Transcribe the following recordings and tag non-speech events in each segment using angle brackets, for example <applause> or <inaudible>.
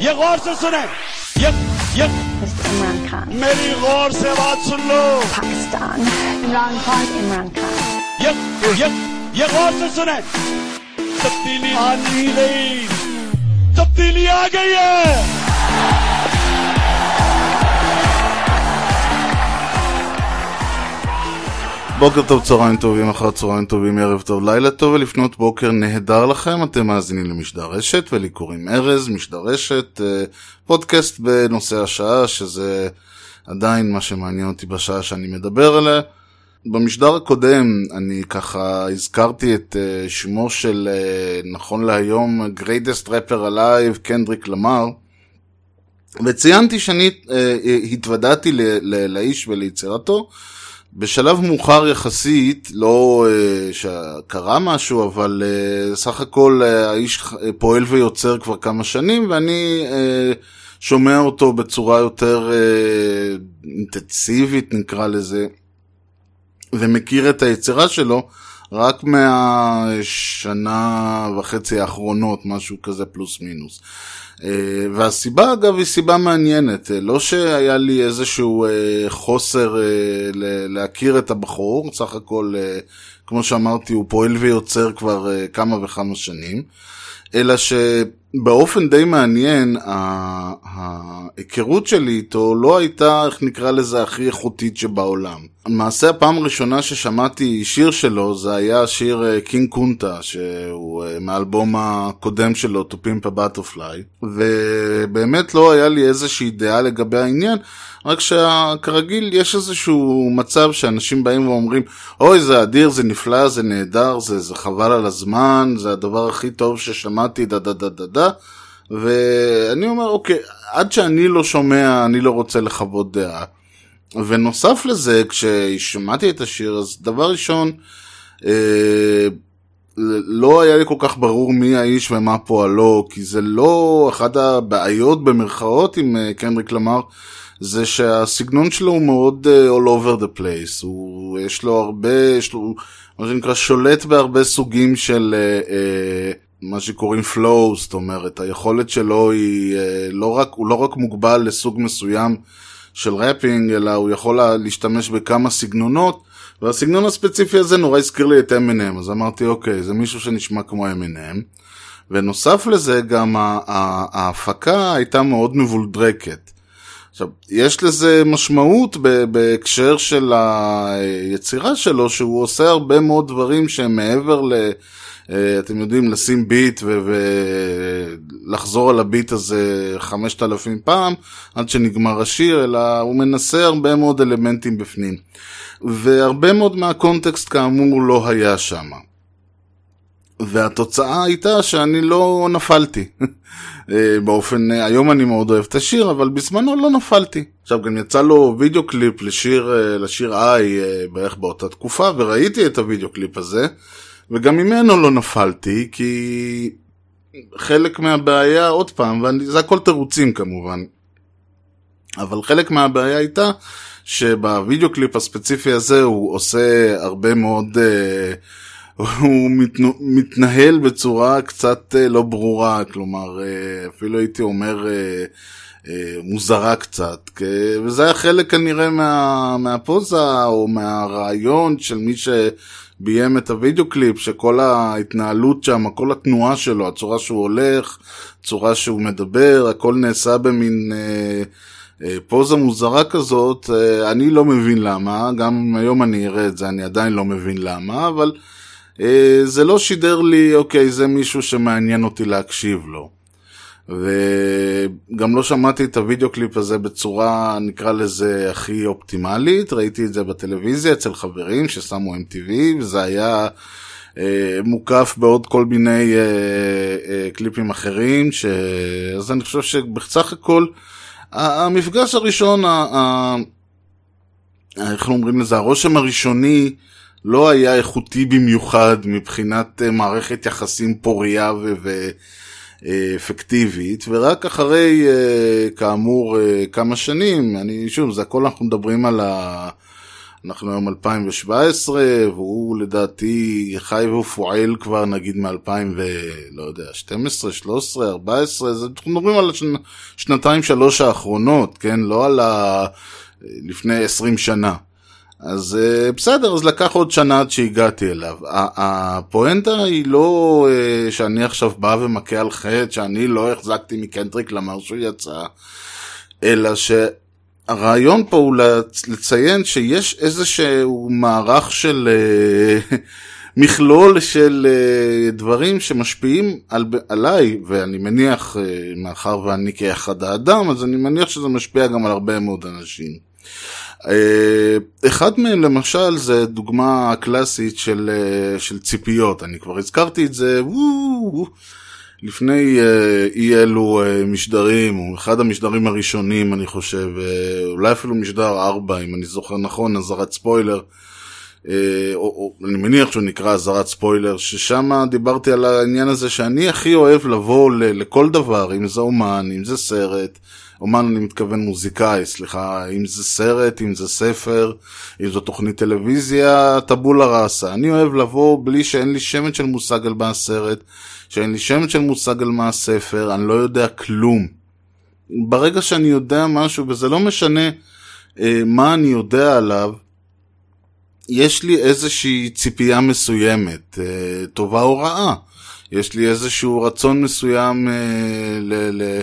ये गौर से सुने। ये ये। इमरान खान मेरी गौर से बात सुन लो। पाकिस्तान इमरान खान इमरान खान ये ये ये गौर से सुने। तब्दीली आ गई तब्दीली आ गई है। בוקר טוב, צהריים טובים, אחר צהריים טובים, ערב טוב, לילה טוב ולפנות בוקר נהדר לכם. אתם מאזינים למשדר רשת ולי קוראים ארז, משדר רשת, אה, פודקאסט בנושא השעה, שזה עדיין מה שמעניין אותי בשעה שאני מדבר עליה. במשדר הקודם אני ככה הזכרתי את אה, שמו של אה, נכון להיום greatest rapper alive, קנדריק למר. וציינתי שאני התוודעתי לאיש וליצירתו בשלב מאוחר יחסית, לא אה, שקרה משהו, אבל אה, סך הכל אה, האיש פועל ויוצר כבר כמה שנים, ואני שומע אותו בצורה יותר אינטנסיבית, נקרא לזה, ומכיר את היצירה שלו רק מהשנה וחצי האחרונות, משהו כזה פלוס מינוס. אה, והסיבה אגב היא סיבה מעניינת, אה, לא שהיה לי איזשהו אה, חוסר להכיר את הבחור, סך הכל, כמו שאמרתי, הוא פועל ויוצר כבר כמה וכמה שנים, אלא שבאופן די מעניין, ההיכרות שלי איתו לא הייתה, איך נקרא לזה, הכי איכותית שבעולם. למעשה הפעם הראשונה ששמעתי שיר שלו זה היה שיר אה, קינג קונטה, שהוא אה, מהאלבום הקודם שלו, To Pimp a ובאמת לא היה לי איזושהי דעה לגבי העניין, רק שכרגיל יש איזשהו מצב שאנשים באים ואומרים, אוי זה אדיר, זה נפלא, זה נהדר, זה, זה חבל על הזמן, זה הדבר הכי טוב ששמעתי, דה דה דה דה דה. ואני אומר, אוקיי, עד שאני לא שומע, אני לא רוצה לחוות דעה. ונוסף לזה, כששמעתי את השיר, אז דבר ראשון, אה, לא היה לי כל כך ברור מי האיש ומה פועלו, כי זה לא אחת הבעיות במרכאות עם אה, קנדריק למר, זה שהסגנון שלו הוא מאוד אה, all over the place, הוא, יש לו הרבה, יש לו, מה שנקרא, שולט בהרבה סוגים של אה, אה, מה שקוראים flow, זאת אומרת, היכולת שלו היא אה, לא רק, הוא לא רק מוגבל לסוג מסוים של ראפינג, אלא הוא יכול לה- להשתמש בכמה סגנונות, והסגנון הספציפי הזה נורא הזכיר לי את אמינם, אז אמרתי, אוקיי, זה מישהו שנשמע כמו אמינם. ונוסף לזה, גם ההפקה הייתה מאוד מבולדרקת. עכשיו, יש לזה משמעות בהקשר של היצירה שלו, שהוא עושה הרבה מאוד דברים שהם מעבר ל... אה, אתם יודעים, לשים ביט ולחזור על הביט הזה חמשת אלפים פעם עד שנגמר השיר, אלא הוא מנסה הרבה מאוד אלמנטים בפנים. והרבה מאוד מהקונטקסט כאמור לא היה שם. והתוצאה הייתה שאני לא נפלתי. <laughs> אה, באופן, היום אני מאוד אוהב את השיר, אבל בזמנו לא נפלתי. עכשיו גם יצא לו וידאו קליפ לשיר, אה, לשיר i אה, בערך באותה תקופה, וראיתי את הוידאו קליפ הזה, וגם ממנו לא נפלתי, כי חלק מהבעיה, עוד פעם, וזה הכל תירוצים כמובן, אבל חלק מהבעיה הייתה שבווידאו קליפ הספציפי הזה הוא עושה הרבה מאוד, אה, הוא מתנהל בצורה קצת אה, לא ברורה, כלומר אה, אפילו הייתי אומר אה, מוזרה קצת, וזה היה חלק כנראה מה, מהפוזה או מהרעיון של מי שביים את הוידאו קליפ, שכל ההתנהלות שם, כל התנועה שלו, הצורה שהוא הולך, הצורה שהוא מדבר, הכל נעשה במין... פוזה מוזרה כזאת, אני לא מבין למה, גם היום אני אראה את זה, אני עדיין לא מבין למה, אבל זה לא שידר לי, אוקיי, זה מישהו שמעניין אותי להקשיב לו. וגם לא שמעתי את הוידאו קליפ הזה בצורה, נקרא לזה, הכי אופטימלית, ראיתי את זה בטלוויזיה אצל חברים ששמו MTV, וזה היה אה, מוקף בעוד כל מיני אה, אה, קליפים אחרים, ש... אז אני חושב שבסך הכל, המפגש הראשון, ה- ה- איך אומרים לזה, הרושם הראשוני לא היה איכותי במיוחד מבחינת אה, מערכת יחסים פוריה ו... ו- אה, ורק אחרי, אה, כאמור, כמה שנים, אני, שוב, זה הכל אנחנו מדברים על, ה, אנחנו היום 2017, והוא לדעתי חי ופועל כבר נגיד מ-2000 ו... לא יודע, 12, 13, 14, זה, אנחנו מדברים על השנתיים שלוש האחרונות, כן? לא על ה... לפני 20 שנה. אז אה, בסדר, אז לקח עוד שנה עד שהגעתי אליו. הפואנטה היא לא אה, שאני עכשיו בא ומכה על חטא, שאני לא החזקתי מקנטריק למר שהוא יצא, אלא שהרעיון פה הוא לציין שיש איזשהו מערך של אה, <laughs> מכלול של דברים שמשפיעים על, עליי, ואני מניח, מאחר ואני כאחד האדם, אז אני מניח שזה משפיע גם על הרבה מאוד אנשים. אה, אחד מהם למשל זה דוגמה קלאסית של, אה, של ציפיות, אני כבר הזכרתי את זה וואו, לפני אה, אי אלו משדרים, הוא אחד המשדרים הראשונים אני חושב, אולי אפילו משדר 4 אם אני זוכר נכון, אזהרת ספוילר. או, או אני מניח שהוא נקרא אזהרת ספוילר, ששם דיברתי על העניין הזה שאני הכי אוהב לבוא לכל דבר, אם זה אומן, אם זה סרט, אומן אני מתכוון מוזיקאי, סליחה, אם זה סרט, אם זה ספר, אם זו תוכנית טלוויזיה, טבולה ראסה. אני אוהב לבוא בלי שאין לי שמץ של מושג על מה הסרט, שאין לי שמץ של מושג על מה הספר, אני לא יודע כלום. ברגע שאני יודע משהו, וזה לא משנה אה, מה אני יודע עליו, יש לי איזושהי ציפייה מסוימת, אה, טובה או רעה. יש לי איזשהו רצון מסוים אה, ל... ל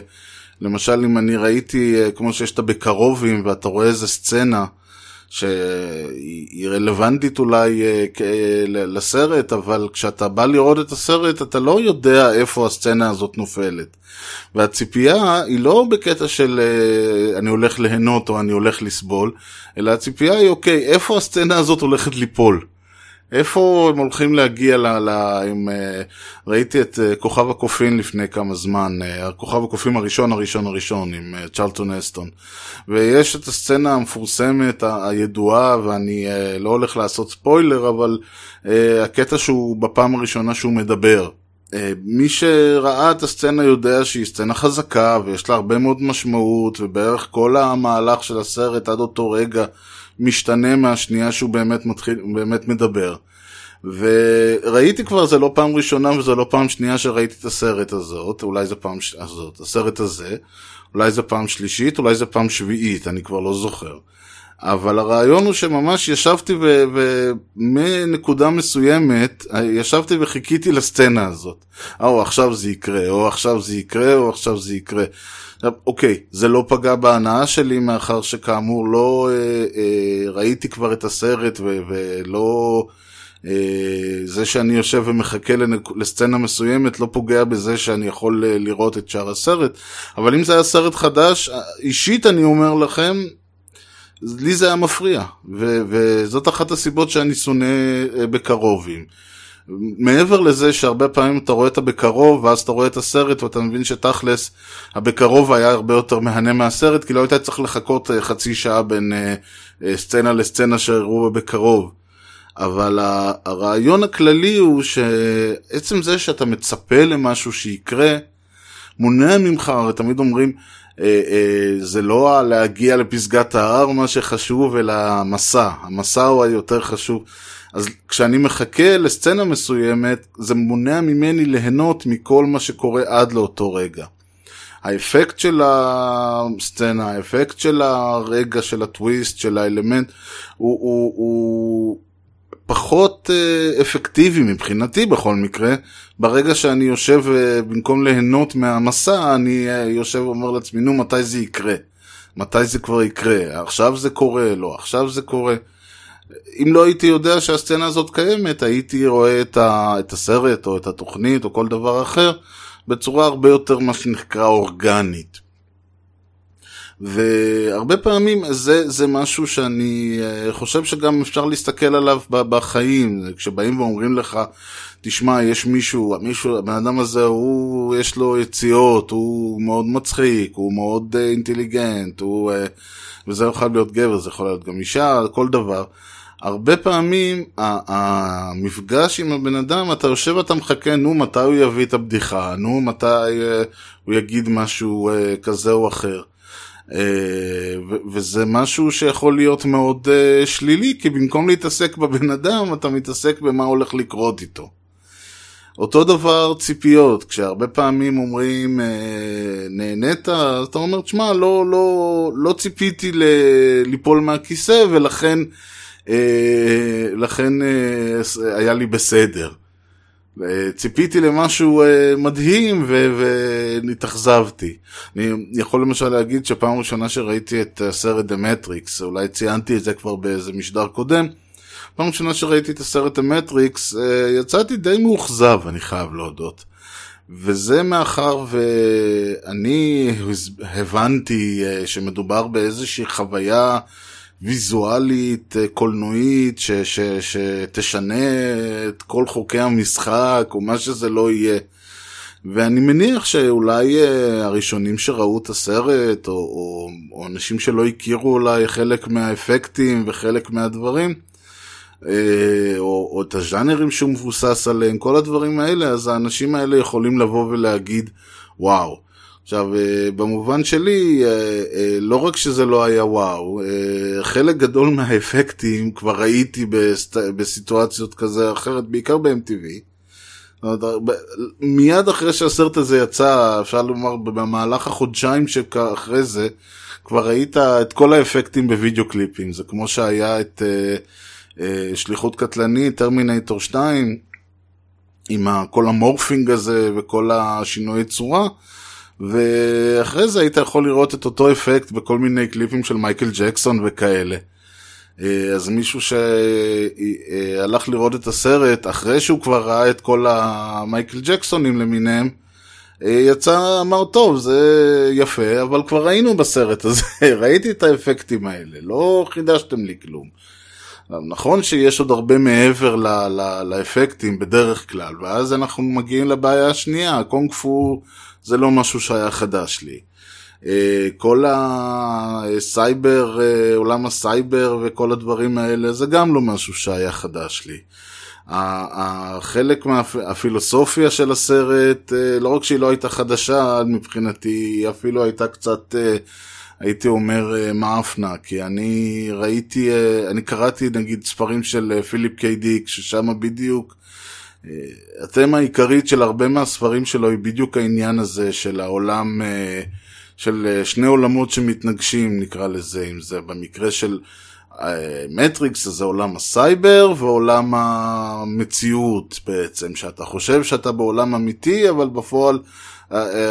למשל, אם אני ראיתי, אה, כמו שיש את הבקרובים, ואתה רואה איזה סצנה שהיא רלוונטית אולי אה, לסרט, אבל כשאתה בא לראות את הסרט, אתה לא יודע איפה הסצנה הזאת נופלת. והציפייה היא לא בקטע של אה, אני הולך ליהנות או אני הולך לסבול, אלא הציפייה היא, אוקיי, איפה הסצנה הזאת הולכת ליפול? איפה הם הולכים להגיע ל... ל עם, uh, ראיתי את uh, כוכב הקופים לפני כמה זמן, uh, כוכב הקופים הראשון הראשון הראשון עם צ'רלטון אסטון. ויש את הסצנה המפורסמת, הידועה, ואני לא הולך לעשות ספוילר, אבל הקטע שהוא בפעם הראשונה שהוא מדבר. מי שראה את הסצנה יודע שהיא סצנה חזקה ויש לה הרבה מאוד משמעות ובערך כל המהלך של הסרט עד אותו רגע משתנה מהשנייה שהוא באמת מתחיל, באמת מדבר. וראיתי כבר, זה לא פעם ראשונה וזה לא פעם שנייה שראיתי את הסרט הזאת, אולי זה פעם. הזאת, הסרט הזה, אולי זה פעם שלישית, אולי זה פעם שביעית, אני כבר לא זוכר. אבל הרעיון הוא שממש ישבתי ומנקודה מסוימת, ישבתי וחיכיתי לסצנה הזאת. או עכשיו זה יקרה, או עכשיו זה יקרה, או עכשיו זה יקרה. עכשיו, אוקיי, זה לא פגע בהנאה שלי, מאחר שכאמור לא אה, אה, ראיתי כבר את הסרט ו- ולא... אה, זה שאני יושב ומחכה לנק... לסצנה מסוימת לא פוגע בזה שאני יכול אה, לראות את שאר הסרט, אבל אם זה היה סרט חדש, אה, אישית אני אומר לכם, לי זה היה מפריע, ו- וזאת אחת הסיבות שאני שונא אה, בקרובים. מעבר לזה שהרבה פעמים אתה רואה את הבקרוב, ואז אתה רואה את הסרט ואתה מבין שתכלס הבקרוב היה הרבה יותר מהנה מהסרט, כי לא היית צריך לחכות אה, חצי שעה בין אה, סצנה לסצנה שהראו בקרוב. אבל הרעיון הכללי הוא שעצם זה שאתה מצפה למשהו שיקרה, מונע ממך, הרי תמיד אומרים, זה לא להגיע לפסגת ההר מה שחשוב, אלא המסע. המסע הוא היותר חשוב. אז כשאני מחכה לסצנה מסוימת, זה מונע ממני ליהנות מכל מה שקורה עד לאותו רגע. האפקט של הסצנה, האפקט של הרגע, של הטוויסט, של האלמנט, הוא, הוא, הוא פחות אה, אפקטיבי מבחינתי בכל מקרה. ברגע שאני יושב, אה, במקום ליהנות מהמסע, אני אה, יושב ואומר לעצמי, נו, מתי זה יקרה? מתי זה כבר יקרה? עכשיו זה קורה? לא, עכשיו זה קורה. אם לא הייתי יודע שהסצנה הזאת קיימת, הייתי רואה את, ה, את הסרט או את התוכנית או כל דבר אחר בצורה הרבה יותר מה שנקרא אורגנית. והרבה פעמים זה, זה משהו שאני אה, חושב שגם אפשר להסתכל עליו בחיים, כשבאים ואומרים לך, תשמע, יש מישהו, מישהו, הבן אדם הזה, הוא, יש לו יציאות, הוא מאוד מצחיק, הוא מאוד אה, אינטליגנט, הוא, אה, וזה יכול להיות גבר, זה יכול להיות גם אישה, כל דבר. הרבה פעמים המפגש עם הבן אדם, אתה יושב ואתה מחכה, נו, מתי הוא יביא את הבדיחה, נו, מתי הוא יגיד משהו כזה או אחר. אה, וזה משהו שיכול להיות מאוד אה, שלילי, כי במקום להתעסק בבן אדם, אתה מתעסק במה הולך לקרות איתו. אותו דבר ציפיות, כשהרבה פעמים אומרים אה, נהנית, אז אתה אומר, תשמע, לא, לא, לא ציפיתי ל- ליפול מהכיסא ולכן לכן היה לי בסדר. ציפיתי למשהו אה, מדהים ו- והתאכזבתי. אני יכול למשל להגיד שפעם ראשונה שראיתי את הסרט The Matrix, אולי ציינתי את זה כבר באיזה משדר קודם, פעם ראשונה שראיתי את הסרט המטריקס, אה, יצאתי די מאוכזב, אני חייב להודות. וזה מאחר ואני הבנתי אה, שמדובר באיזושהי חוויה ויזואלית, אה, קולנועית, שתשנה את כל חוקי המשחק, או מה שזה לא יהיה. ואני מניח שאולי הראשונים שראו את הסרט, או, או, או אנשים שלא הכירו אולי חלק מהאפקטים וחלק מהדברים, או, או את הז'אנרים שהוא מבוסס עליהם, כל הדברים האלה, אז האנשים האלה יכולים לבוא ולהגיד, וואו. עכשיו, במובן שלי, לא רק שזה לא היה וואו, חלק גדול מהאפקטים כבר ראיתי בסט... בסיטואציות כזה או אחרת, בעיקר ב-MTV. מיד אחרי שהסרט הזה יצא, אפשר לומר במהלך החודשיים שאחרי זה, כבר ראית את כל האפקטים בווידאו קליפים. זה כמו שהיה את... שליחות קטלנית, Terminator 2, עם כל ה morphing הזה וכל השינוי צורה, ואחרי זה היית יכול לראות את אותו אפקט בכל מיני קליפים של מייקל ג'קסון וכאלה. אז מישהו שהלך לראות את הסרט, אחרי שהוא כבר ראה את כל המייקל ג'קסונים למיניהם, יצא, אמר, טוב, זה יפה, אבל כבר ראינו בסרט הזה, <laughs> ראיתי את האפקטים האלה, לא חידשתם לי כלום. נכון שיש עוד הרבה מעבר ל- ל- לאפקטים בדרך כלל, ואז אנחנו מגיעים לבעיה השנייה, קונג פו זה לא משהו שהיה חדש לי. כל הסייבר, עולם הסייבר וכל הדברים האלה, זה גם לא משהו שהיה חדש לי. החלק מהפילוסופיה של הסרט, לא רק שהיא לא הייתה חדשה מבחינתי, היא אפילו הייתה קצת... הייתי אומר מאפנה, כי אני ראיתי, אני קראתי נגיד ספרים של פיליפ קיי דיק, ששם בדיוק, התמה העיקרית של הרבה מהספרים שלו היא בדיוק העניין הזה של העולם, של שני עולמות שמתנגשים נקרא לזה, אם זה במקרה של מטריקס זה עולם הסייבר ועולם המציאות בעצם, שאתה חושב שאתה בעולם אמיתי, אבל בפועל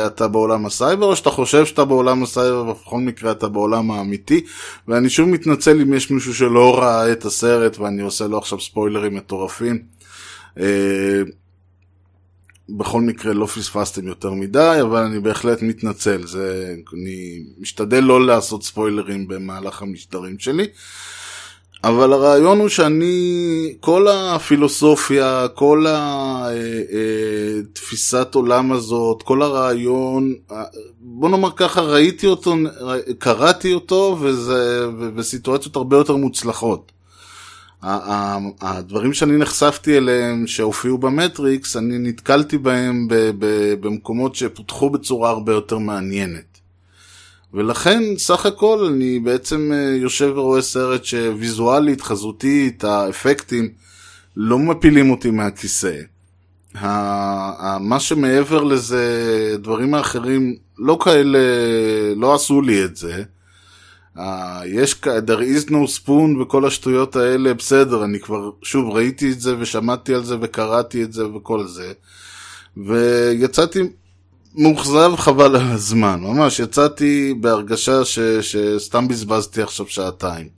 אתה בעולם הסייבר, או שאתה חושב שאתה בעולם הסייבר, ובכל מקרה אתה בעולם האמיתי. ואני שוב מתנצל אם יש מישהו שלא ראה את הסרט, ואני עושה לו עכשיו ספוילרים מטורפים. בכל מקרה לא פספסתם יותר מדי, אבל אני בהחלט מתנצל. זה, אני משתדל לא לעשות ספוילרים במהלך המשדרים שלי. אבל הרעיון הוא שאני, כל הפילוסופיה, כל התפיסת עולם הזאת, כל הרעיון, בוא נאמר ככה, ראיתי אותו, קראתי אותו, וזה בסיטואציות הרבה יותר מוצלחות. הדברים שאני נחשפתי אליהם, שהופיעו במטריקס, אני נתקלתי בהם במקומות שפותחו בצורה הרבה יותר מעניינת. ולכן, סך הכל, אני בעצם יושב ורואה סרט שוויזואלית, חזותית, האפקטים, לא מפילים אותי מהכיסא. מה שמעבר לזה, דברים האחרים, לא כאלה, לא עשו לי את זה. יש, there is no spoon וכל השטויות האלה, בסדר, אני כבר, שוב, ראיתי את זה ושמעתי על זה וקראתי את זה וכל זה. ויצאתי מאוכזב חבל על הזמן, ממש יצאתי בהרגשה ש, שסתם בזבזתי עכשיו שעתיים.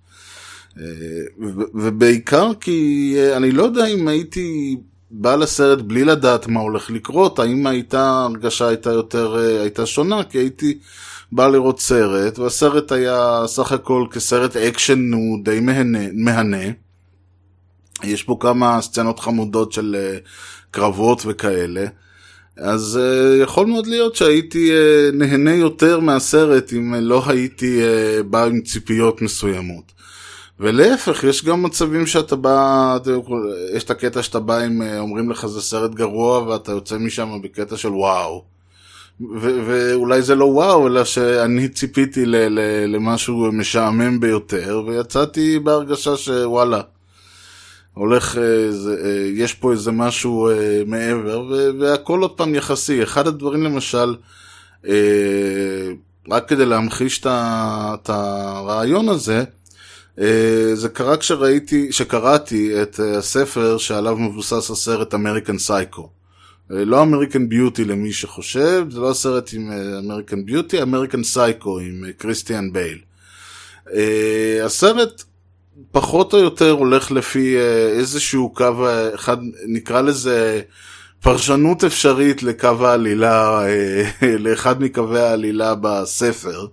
ובעיקר כי אני לא יודע אם הייתי בא לסרט בלי לדעת מה הולך לקרות, האם הייתה, הרגשה הייתה יותר, הייתה שונה, כי הייתי בא לראות סרט, והסרט היה סך הכל כסרט אקשן הוא די מהנה. מהנה. יש פה כמה סצנות חמודות של קרבות וכאלה. אז uh, יכול מאוד להיות שהייתי uh, נהנה יותר מהסרט אם uh, לא הייתי uh, בא עם ציפיות מסוימות. ולהפך, יש גם מצבים שאתה בא, יש את הקטע שאתה בא עם, אומרים לך זה סרט גרוע ואתה יוצא משם בקטע של וואו. ואולי זה לא וואו, אלא שאני ציפיתי ל- ל- למשהו משעמם ביותר, ויצאתי בהרגשה שוואלה, הולך, אה, זה, אה, יש פה איזה משהו אה, מעבר, ו- והכל עוד פעם יחסי. אחד הדברים למשל, אה, רק כדי להמחיש את הרעיון הזה, אה, זה קרה כשראיתי, שקראתי את אה, הספר שעליו מבוסס הסרט American Psycho. לא American Beauty למי שחושב, זה לא הסרט עם American Beauty, American Psycho עם קריסטיאן בייל. אה, הסרט פחות או יותר הולך לפי אה, איזשהו קו, אה, אחד, נקרא לזה פרשנות אפשרית לקו העלילה, אה, <laughs> לאחד מקווי העלילה בספר.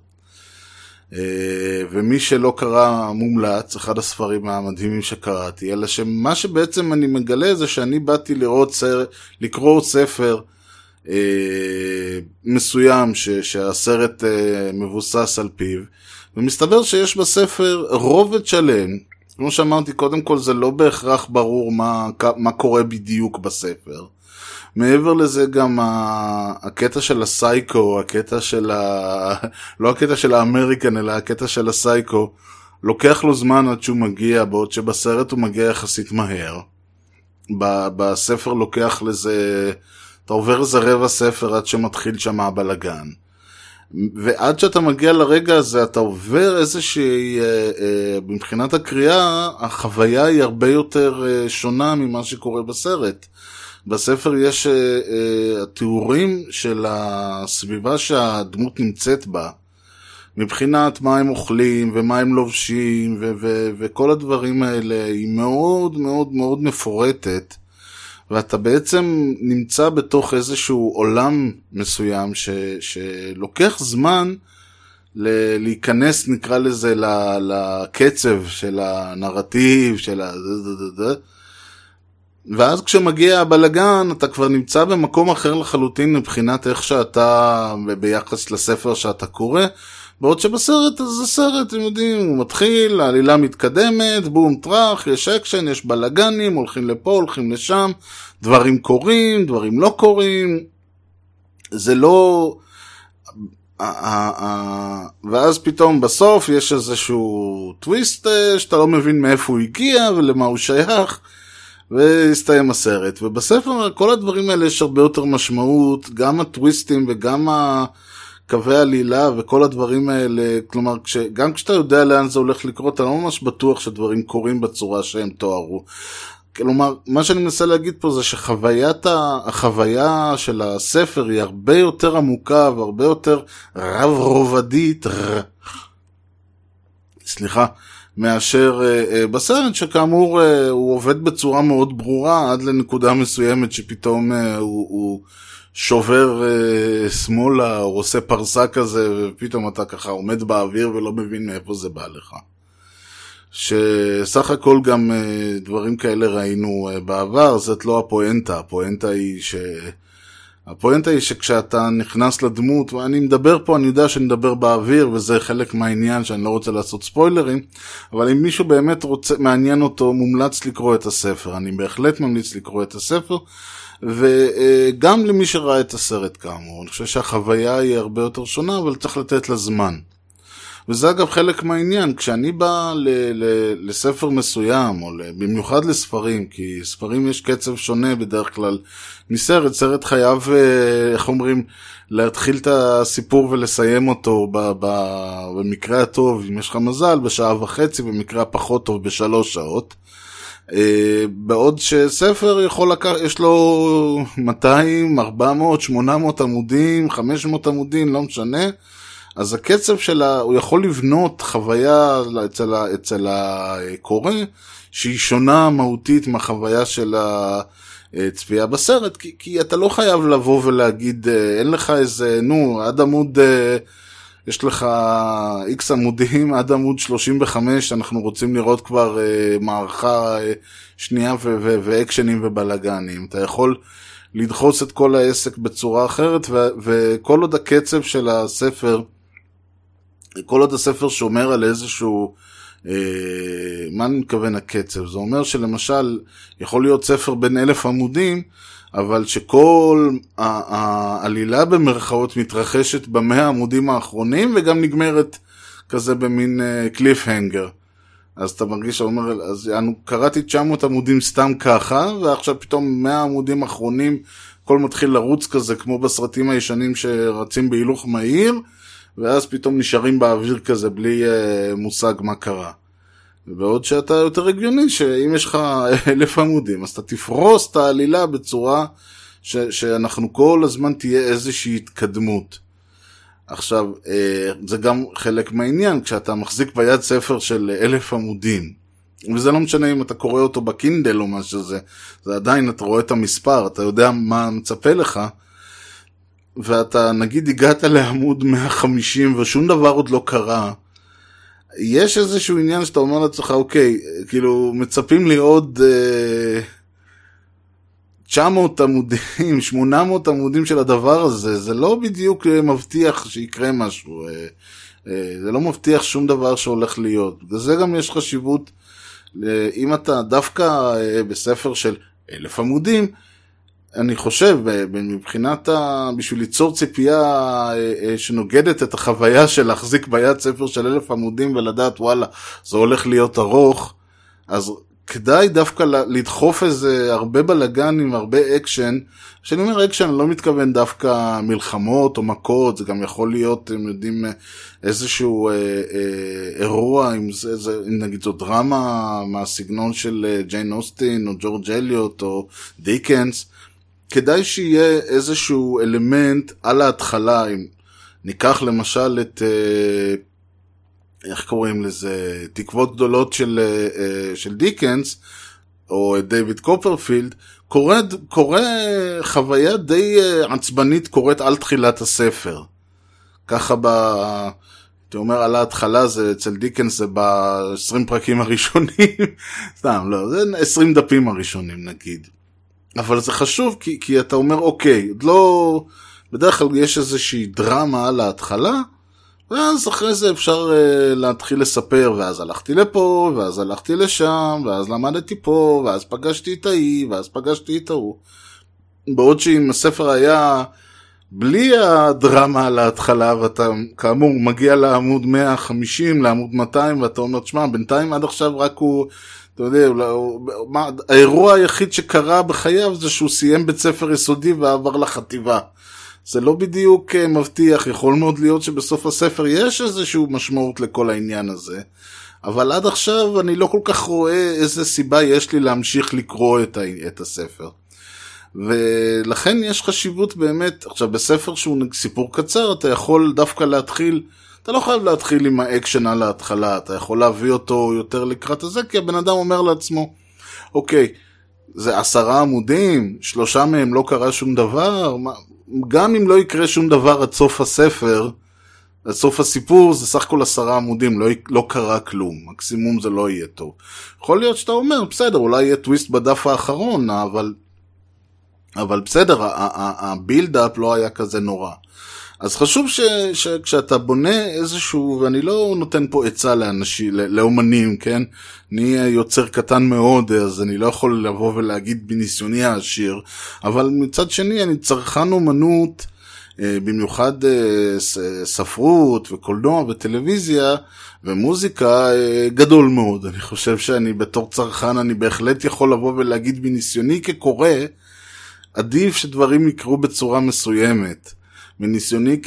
אה, ומי שלא קרא מומלץ, אחד הספרים המדהימים שקראתי, אלא שמה שבעצם אני מגלה זה שאני באתי לראות סר, לקרוא ספר אה, מסוים ש, שהסרט אה, מבוסס על פיו, ומסתבר שיש בספר רובד שלם, כמו שאמרתי קודם כל זה לא בהכרח ברור מה, מה קורה בדיוק בספר. מעבר לזה גם הקטע של הסייקו, הקטע של ה... <laughs> לא הקטע של האמריקן, אלא הקטע של הסייקו, לוקח לו זמן עד שהוא מגיע, בעוד שבסרט הוא מגיע יחסית מהר. בספר לוקח לזה... אתה עובר איזה רבע ספר עד שמתחיל שם הבלגן. ועד שאתה מגיע לרגע הזה אתה עובר איזושהי, אה, אה, מבחינת הקריאה, החוויה היא הרבה יותר אה, שונה ממה שקורה בסרט. בספר יש uh, תיאורים של הסביבה שהדמות נמצאת בה, מבחינת מה הם אוכלים ומה הם לובשים ו- ו- וכל הדברים האלה, היא מאוד מאוד מאוד מפורטת, ואתה בעצם נמצא בתוך איזשהו עולם מסוים ש- שלוקח זמן ל- להיכנס, נקרא לזה, לקצב של הנרטיב, של ה... ואז כשמגיע הבלגן אתה כבר נמצא במקום אחר לחלוטין מבחינת איך שאתה ביחס לספר שאתה קורא בעוד שבסרט זה סרט, אתם יודעים, הוא מתחיל, העלילה מתקדמת, בום טראח, יש אקשן, יש בלגנים, הולכים לפה, הולכים לשם, דברים קורים, דברים לא קורים, זה לא... ואז פתאום בסוף יש איזשהו טוויסט שאתה לא מבין מאיפה הוא הגיע ולמה הוא שייך. והסתיים הסרט. ובספר כל הדברים האלה יש הרבה יותר משמעות, גם הטוויסטים וגם קווי העלילה וכל הדברים האלה, כלומר, כש, גם כשאתה יודע לאן זה הולך לקרות, אתה לא ממש בטוח שדברים קורים בצורה שהם תוארו. כלומר, מה שאני מנסה להגיד פה זה שחוויית. החוויה של הספר היא הרבה יותר עמוקה והרבה יותר רב-רובדית, ר... סליחה, מאשר uh, uh, בסרט, שכאמור uh, הוא עובד בצורה מאוד ברורה עד לנקודה מסוימת שפתאום הוא, הוא שובר שמאלה או עושה פרסה כזה ופתאום אתה ככה עומד באוויר ולא מבין מאיפה זה בא לך. שסך הכל גם דברים כאלה ראינו בעבר, זאת לא הפואנטה, הפואנטה היא ש... הפואנטה היא שכשאתה נכנס לדמות, ואני מדבר פה, אני יודע שאני מדבר באוויר, וזה חלק מהעניין שאני לא רוצה לעשות ספוילרים, אבל אם מישהו באמת רוצה, מעניין אותו, מומלץ לקרוא את הספר. אני בהחלט ממליץ לקרוא את הספר, וגם למי שראה את הסרט כאמור. אני חושב שהחוויה היא הרבה יותר שונה, אבל צריך לתת לה זמן. וזה אגב חלק מהעניין, כשאני בא ל- ל- לספר מסוים, או במיוחד לספרים, כי ספרים יש קצב שונה בדרך כלל מסרט, סרט חייב, איך אומרים, להתחיל את הסיפור ולסיים אותו ב- ב- במקרה הטוב, אם יש לך מזל, בשעה וחצי, במקרה הפחות טוב בשלוש שעות. בעוד שספר יכול לקחת, יש לו 200, 400, 800 עמודים, 500 עמודים, לא משנה. אז הקצב שלה, הוא יכול לבנות חוויה אצל, אצל הקורא שהיא שונה מהותית מהחוויה של הצפייה בסרט, כי, כי אתה לא חייב לבוא ולהגיד, אין לך איזה, נו, עד עמוד, יש לך איקס עמודים, עד עמוד 35 אנחנו רוצים לראות כבר מערכה שנייה ו- ו- ואקשנים ובלאגנים. אתה יכול... לדחוס את כל העסק בצורה אחרת, ו- וכל עוד הקצב של הספר, כל עוד הספר שומר על איזשהו, אה, מה אני מתכוון הקצב? זה אומר שלמשל, יכול להיות ספר בין אלף עמודים, אבל שכל העלילה במרכאות מתרחשת במאה העמודים האחרונים וגם נגמרת כזה במין קליף הנגר. אז אתה מרגיש, אתה אומר, אז אני קראתי 900 עמודים סתם ככה, ועכשיו פתאום 100 עמודים אחרונים, הכל מתחיל לרוץ כזה, כמו בסרטים הישנים שרצים בהילוך מהיר, ואז פתאום נשארים באוויר כזה בלי uh, מושג מה קרה. בעוד שאתה יותר הגיוני, שאם יש לך <laughs> אלף עמודים, אז אתה תפרוס את העלילה בצורה ש- שאנחנו כל הזמן תהיה איזושהי התקדמות. עכשיו, אה, זה גם חלק מהעניין, כשאתה מחזיק ביד ספר של אלף עמודים, וזה לא משנה אם אתה קורא אותו בקינדל או מה שזה, זה עדיין, אתה רואה את המספר, אתה יודע מה מצפה לך, ואתה נגיד הגעת לעמוד 150 ושום דבר עוד לא קרה, יש איזשהו עניין שאתה אומר לעצמך, אוקיי, כאילו, מצפים לי עוד אה, 900 עמודים, <laughs> 800 עמודים של הדבר הזה, זה לא בדיוק אה, מבטיח שיקרה משהו, אה, אה, זה לא מבטיח שום דבר שהולך להיות. וזה גם יש חשיבות, אה, אם אתה דווקא אה, בספר של אלף עמודים, אני חושב, מבחינת ה... בשביל ליצור ציפייה שנוגדת את החוויה <laughs> של להחזיק ביד ספר של אלף עמודים ולדעת וואלה, זה הולך להיות ארוך, אז כדאי דווקא לדחוף איזה הרבה בלאגן עם הרבה אקשן. כשאני אומר אקשן, אני לא מתכוון דווקא מלחמות או מכות, זה גם יכול להיות, הם יודעים, איזשהו אה, אה, אירוע, אם, זה, זה, אם נגיד זו דרמה מהסגנון של ג'יין אוסטין או ג'ורג' אליוט או דיקנס. כדאי שיהיה איזשהו אלמנט על ההתחלה, אם ניקח למשל את, איך קוראים לזה, תקוות גדולות של, של דיקנס, או את דיוויד קופרפילד, קורה, חוויה די עצבנית קורית על תחילת הספר. ככה ב... הייתי אומר על ההתחלה זה אצל דיקנס זה ב-20 פרקים הראשונים, <laughs> סתם לא, זה 20 דפים הראשונים נגיד. אבל זה חשוב כי, כי אתה אומר אוקיי, לא... בדרך כלל יש איזושהי דרמה על ההתחלה, ואז אחרי זה אפשר uh, להתחיל לספר, ואז הלכתי לפה, ואז הלכתי לשם, ואז למדתי פה, ואז פגשתי את ההיא, ואז פגשתי את ההוא. בעוד שאם הספר היה בלי הדרמה על ההתחלה, ואתה כאמור מגיע לעמוד 150, לעמוד 200, ואתה אומר, תשמע, בינתיים עד עכשיו רק הוא... אתה יודע, האירוע היחיד שקרה בחייו זה שהוא סיים בית ספר יסודי ועבר לחטיבה. זה לא בדיוק מבטיח, יכול מאוד להיות שבסוף הספר יש איזושהי משמעות לכל העניין הזה, אבל עד עכשיו אני לא כל כך רואה איזה סיבה יש לי להמשיך לקרוא את, את הספר. ולכן יש חשיבות באמת, עכשיו בספר שהוא סיפור קצר, אתה יכול דווקא להתחיל אתה לא חייב להתחיל עם האקשן על ההתחלה, אתה יכול להביא אותו יותר לקראת הזה, כי הבן אדם אומר לעצמו, אוקיי, זה עשרה עמודים, שלושה מהם לא קרה שום דבר, גם אם לא יקרה שום דבר עד סוף הספר, עד סוף הסיפור זה סך הכל עשרה עמודים, לא, לא קרה כלום, מקסימום זה לא יהיה טוב. יכול להיות שאתה אומר, בסדר, אולי יהיה טוויסט בדף האחרון, אבל, אבל בסדר, הבילדאפ לא היה כזה נורא. אז חשוב ש, שכשאתה בונה איזשהו, ואני לא נותן פה עצה לאנשים, לאומנים, כן? אני יוצר קטן מאוד, אז אני לא יכול לבוא ולהגיד בניסיוני העשיר, אבל מצד שני אני צרכן אומנות, במיוחד ספרות וקולנוע וטלוויזיה ומוזיקה גדול מאוד. אני חושב שאני בתור צרכן, אני בהחלט יכול לבוא ולהגיד בניסיוני כקורא, עדיף שדברים יקרו בצורה מסוימת. מניסיוני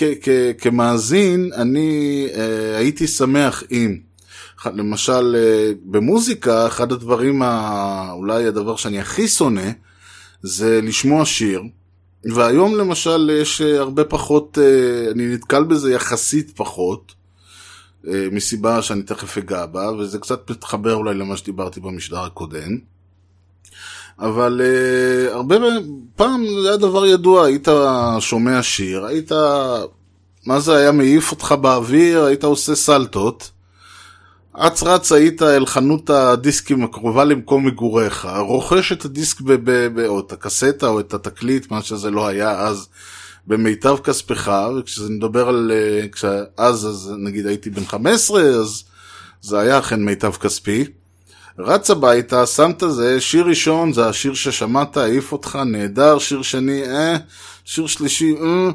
כמאזין, אני אה, הייתי שמח אם, למשל אה, במוזיקה, אחד הדברים, ה, אולי הדבר שאני הכי שונא, זה לשמוע שיר. והיום למשל יש אה, הרבה פחות, אה, אני נתקל בזה יחסית פחות, אה, מסיבה שאני תכף אגע בה, וזה קצת מתחבר אולי למה שדיברתי במשדר הקודם. אבל uh, הרבה פעם זה היה דבר ידוע, היית שומע שיר, היית, מה זה היה מעיף אותך באוויר, היית עושה סלטות, אץ רץ היית אל חנות הדיסקים הקרובה למקום מגוריך, רוכש את הדיסק ב- ב- ב- או את הקסטה או את התקליט, מה שזה לא היה אז, במיטב כספך, וכשזה מדבר על, uh, כשאז אז נגיד הייתי בן 15, אז זה היה אכן מיטב כספי. רץ הביתה, שם את זה, שיר ראשון זה השיר ששמעת, העיף אותך, נהדר, שיר שני, אה, שיר שלישי, אה.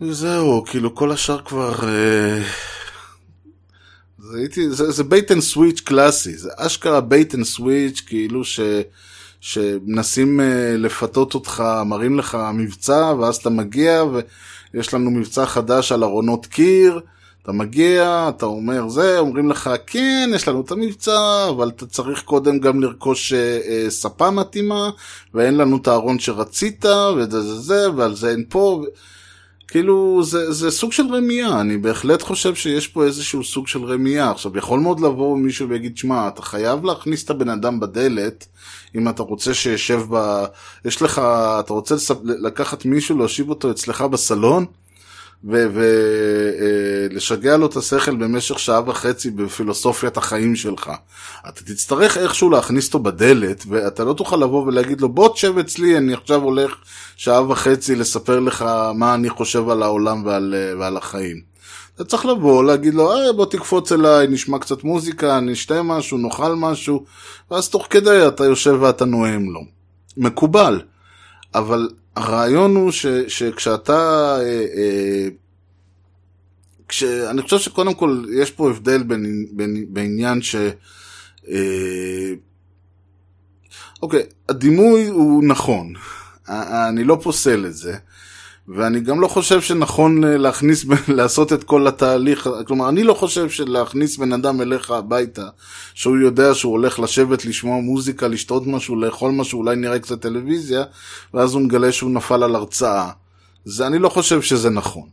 וזהו, כאילו כל השאר כבר... אה... זה, הייתי, זה, זה bait and switch קלאסי, זה אשכרה bait and switch, כאילו ש, שמנסים אה, לפתות אותך, מראים לך מבצע, ואז אתה מגיע, ויש לנו מבצע חדש על ארונות קיר, אתה מגיע, אתה אומר זה, אומרים לך, כן, יש לנו את המבצע, אבל אתה צריך קודם גם לרכוש אה, אה, ספה מתאימה, ואין לנו את הארון שרצית, וזה זה זה, ועל זה אין פה. כאילו, זה, זה סוג של רמייה, אני בהחלט חושב שיש פה איזשהו סוג של רמייה. עכשיו, יכול מאוד לבוא מישהו ויגיד, שמע, אתה חייב להכניס את הבן אדם בדלת, אם אתה רוצה שישב ב... יש לך, אתה רוצה לספ... לקחת מישהו, להושיב אותו אצלך בסלון, ולשגע אה, לו את השכל במשך שעה וחצי בפילוסופיית החיים שלך. אתה תצטרך איכשהו להכניס אותו בדלת, ואתה לא תוכל לבוא ולהגיד לו, בוא תשב אצלי, אני עכשיו הולך שעה וחצי לספר לך מה אני חושב על העולם ועל, אה, ועל החיים. אתה צריך לבוא, להגיד לו, אה, בוא תקפוץ אליי, נשמע קצת מוזיקה, נשתה משהו, נאכל משהו, ואז תוך כדי אתה יושב ואתה נואם לו. מקובל. אבל הרעיון הוא ש, שכשאתה... אה, אה, כש, אני חושב שקודם כל יש פה הבדל בין, בין, בעניין ש... אה, אוקיי, הדימוי הוא נכון, אני לא פוסל את זה. ואני גם לא חושב שנכון אה, להכניס, <laughs> לעשות את כל התהליך, כלומר, אני לא חושב שלהכניס בן אדם אליך הביתה, שהוא יודע שהוא הולך לשבת, לשמוע מוזיקה, לשתות משהו, לאכול משהו, אולי נראה קצת טלוויזיה, ואז הוא מגלה שהוא נפל על הרצאה. זה, אני לא חושב שזה נכון.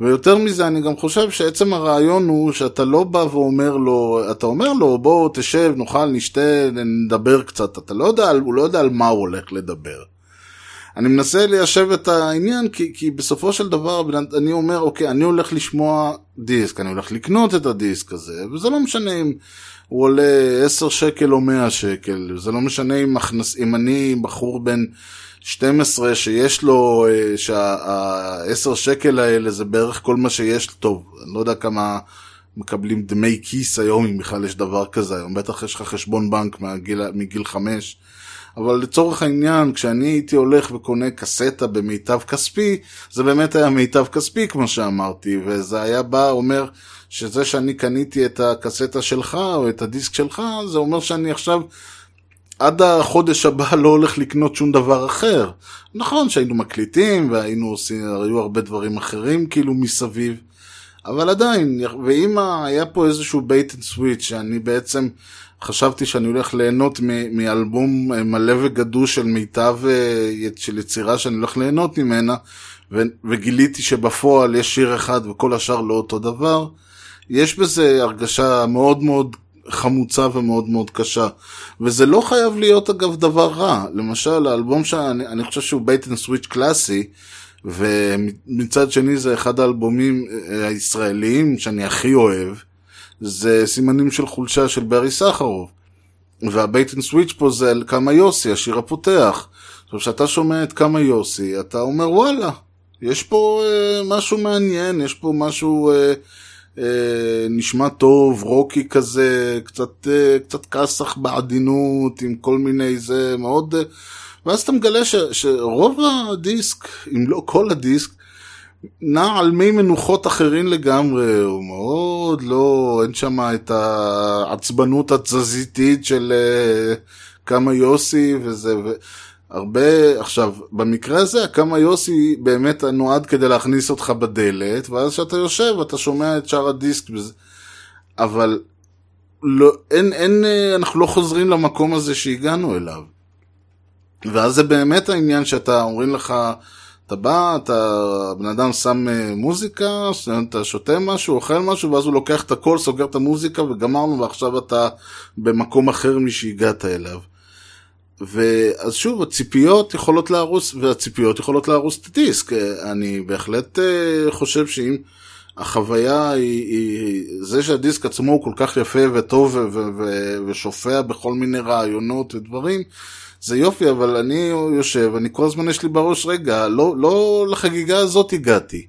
ויותר מזה, אני גם חושב שעצם הרעיון הוא שאתה לא בא ואומר לו, אתה אומר לו, בוא תשב, נאכל, נשתה, נדבר קצת, אתה לא יודע, הוא לא יודע על מה הוא הולך לדבר. אני מנסה ליישב את העניין, כי, כי בסופו של דבר אני אומר, אוקיי, אני הולך לשמוע דיסק, אני הולך לקנות את הדיסק הזה, וזה לא משנה אם הוא עולה 10 שקל או 100 שקל, זה לא משנה אם, הכנס, אם אני בחור בן 12 שיש לו, אה, שה-10 שקל האלה זה בערך כל מה שיש, טוב, אני לא יודע כמה... מקבלים דמי כיס היום, אם בכלל יש דבר כזה היום. בטח יש לך חשבון בנק מהגיל, מגיל 5, אבל לצורך העניין, כשאני הייתי הולך וקונה קסטה במיטב כספי, זה באמת היה מיטב כספי, כמו שאמרתי, וזה היה בא, אומר שזה שאני קניתי את הקסטה שלך, או את הדיסק שלך, זה אומר שאני עכשיו... עד החודש הבא לא הולך לקנות שום דבר אחר. נכון שהיינו מקליטים והיינו עושים, היו הרבה דברים אחרים כאילו מסביב, אבל עדיין, ואם היה פה איזשהו bait and switch שאני בעצם חשבתי שאני הולך ליהנות מאלבום אה, מלא וגדוש של מיטב אה, של יצירה שאני הולך ליהנות ממנה, וגיליתי שבפועל יש שיר אחד וכל השאר לא אותו דבר. יש בזה הרגשה מאוד מאוד חמוצה ומאוד מאוד קשה. וזה לא חייב להיות אגב דבר רע. למשל, האלבום שאני חושב שהוא bait and switch קלאסי, ומצד שני זה אחד האלבומים אה, הישראליים שאני הכי אוהב. זה סימנים של חולשה של ברי סחרוב. וה bait and switch פה זה על כמה יוסי, השיר הפותח. עכשיו, כשאתה שומע את כמה יוסי, אתה אומר וואלה, יש פה אה, משהו מעניין, יש פה משהו אה, אה, נשמע טוב, רוקי כזה, קצת, אה, קצת כסח בעדינות, עם כל מיני זה, מאוד... אה, ואז אתה מגלה ש, שרוב הדיסק, אם לא כל הדיסק, נע על מי מנוחות אחרים לגמרי, הוא מאוד לא, אין שם את העצבנות התזזיתית של uh, כמה יוסי וזה, הרבה, עכשיו, במקרה הזה, כמה יוסי באמת נועד כדי להכניס אותך בדלת, ואז כשאתה יושב אתה שומע את שאר הדיסק, וזה, אבל לא, אין, אין, אה, אנחנו לא חוזרים למקום הזה שהגענו אליו. ואז זה באמת העניין שאתה, אומרים לך, אתה בא, אתה, בן אדם שם אה, מוזיקה, אתה שותה משהו, אוכל משהו, ואז הוא לוקח את הכל, סוגר את המוזיקה וגמרנו, ועכשיו אתה במקום אחר משהגעת אליו. ואז שוב, הציפיות יכולות להרוס, והציפיות יכולות להרוס את הדיסק. אני בהחלט אה, חושב שאם החוויה היא, היא זה שהדיסק עצמו הוא כל כך יפה וטוב ו- ו- ו- ושופע בכל מיני רעיונות ודברים, זה יופי, אבל אני יושב, אני כל הזמן יש לי בראש, רגע, לא, לא לחגיגה הזאת הגעתי.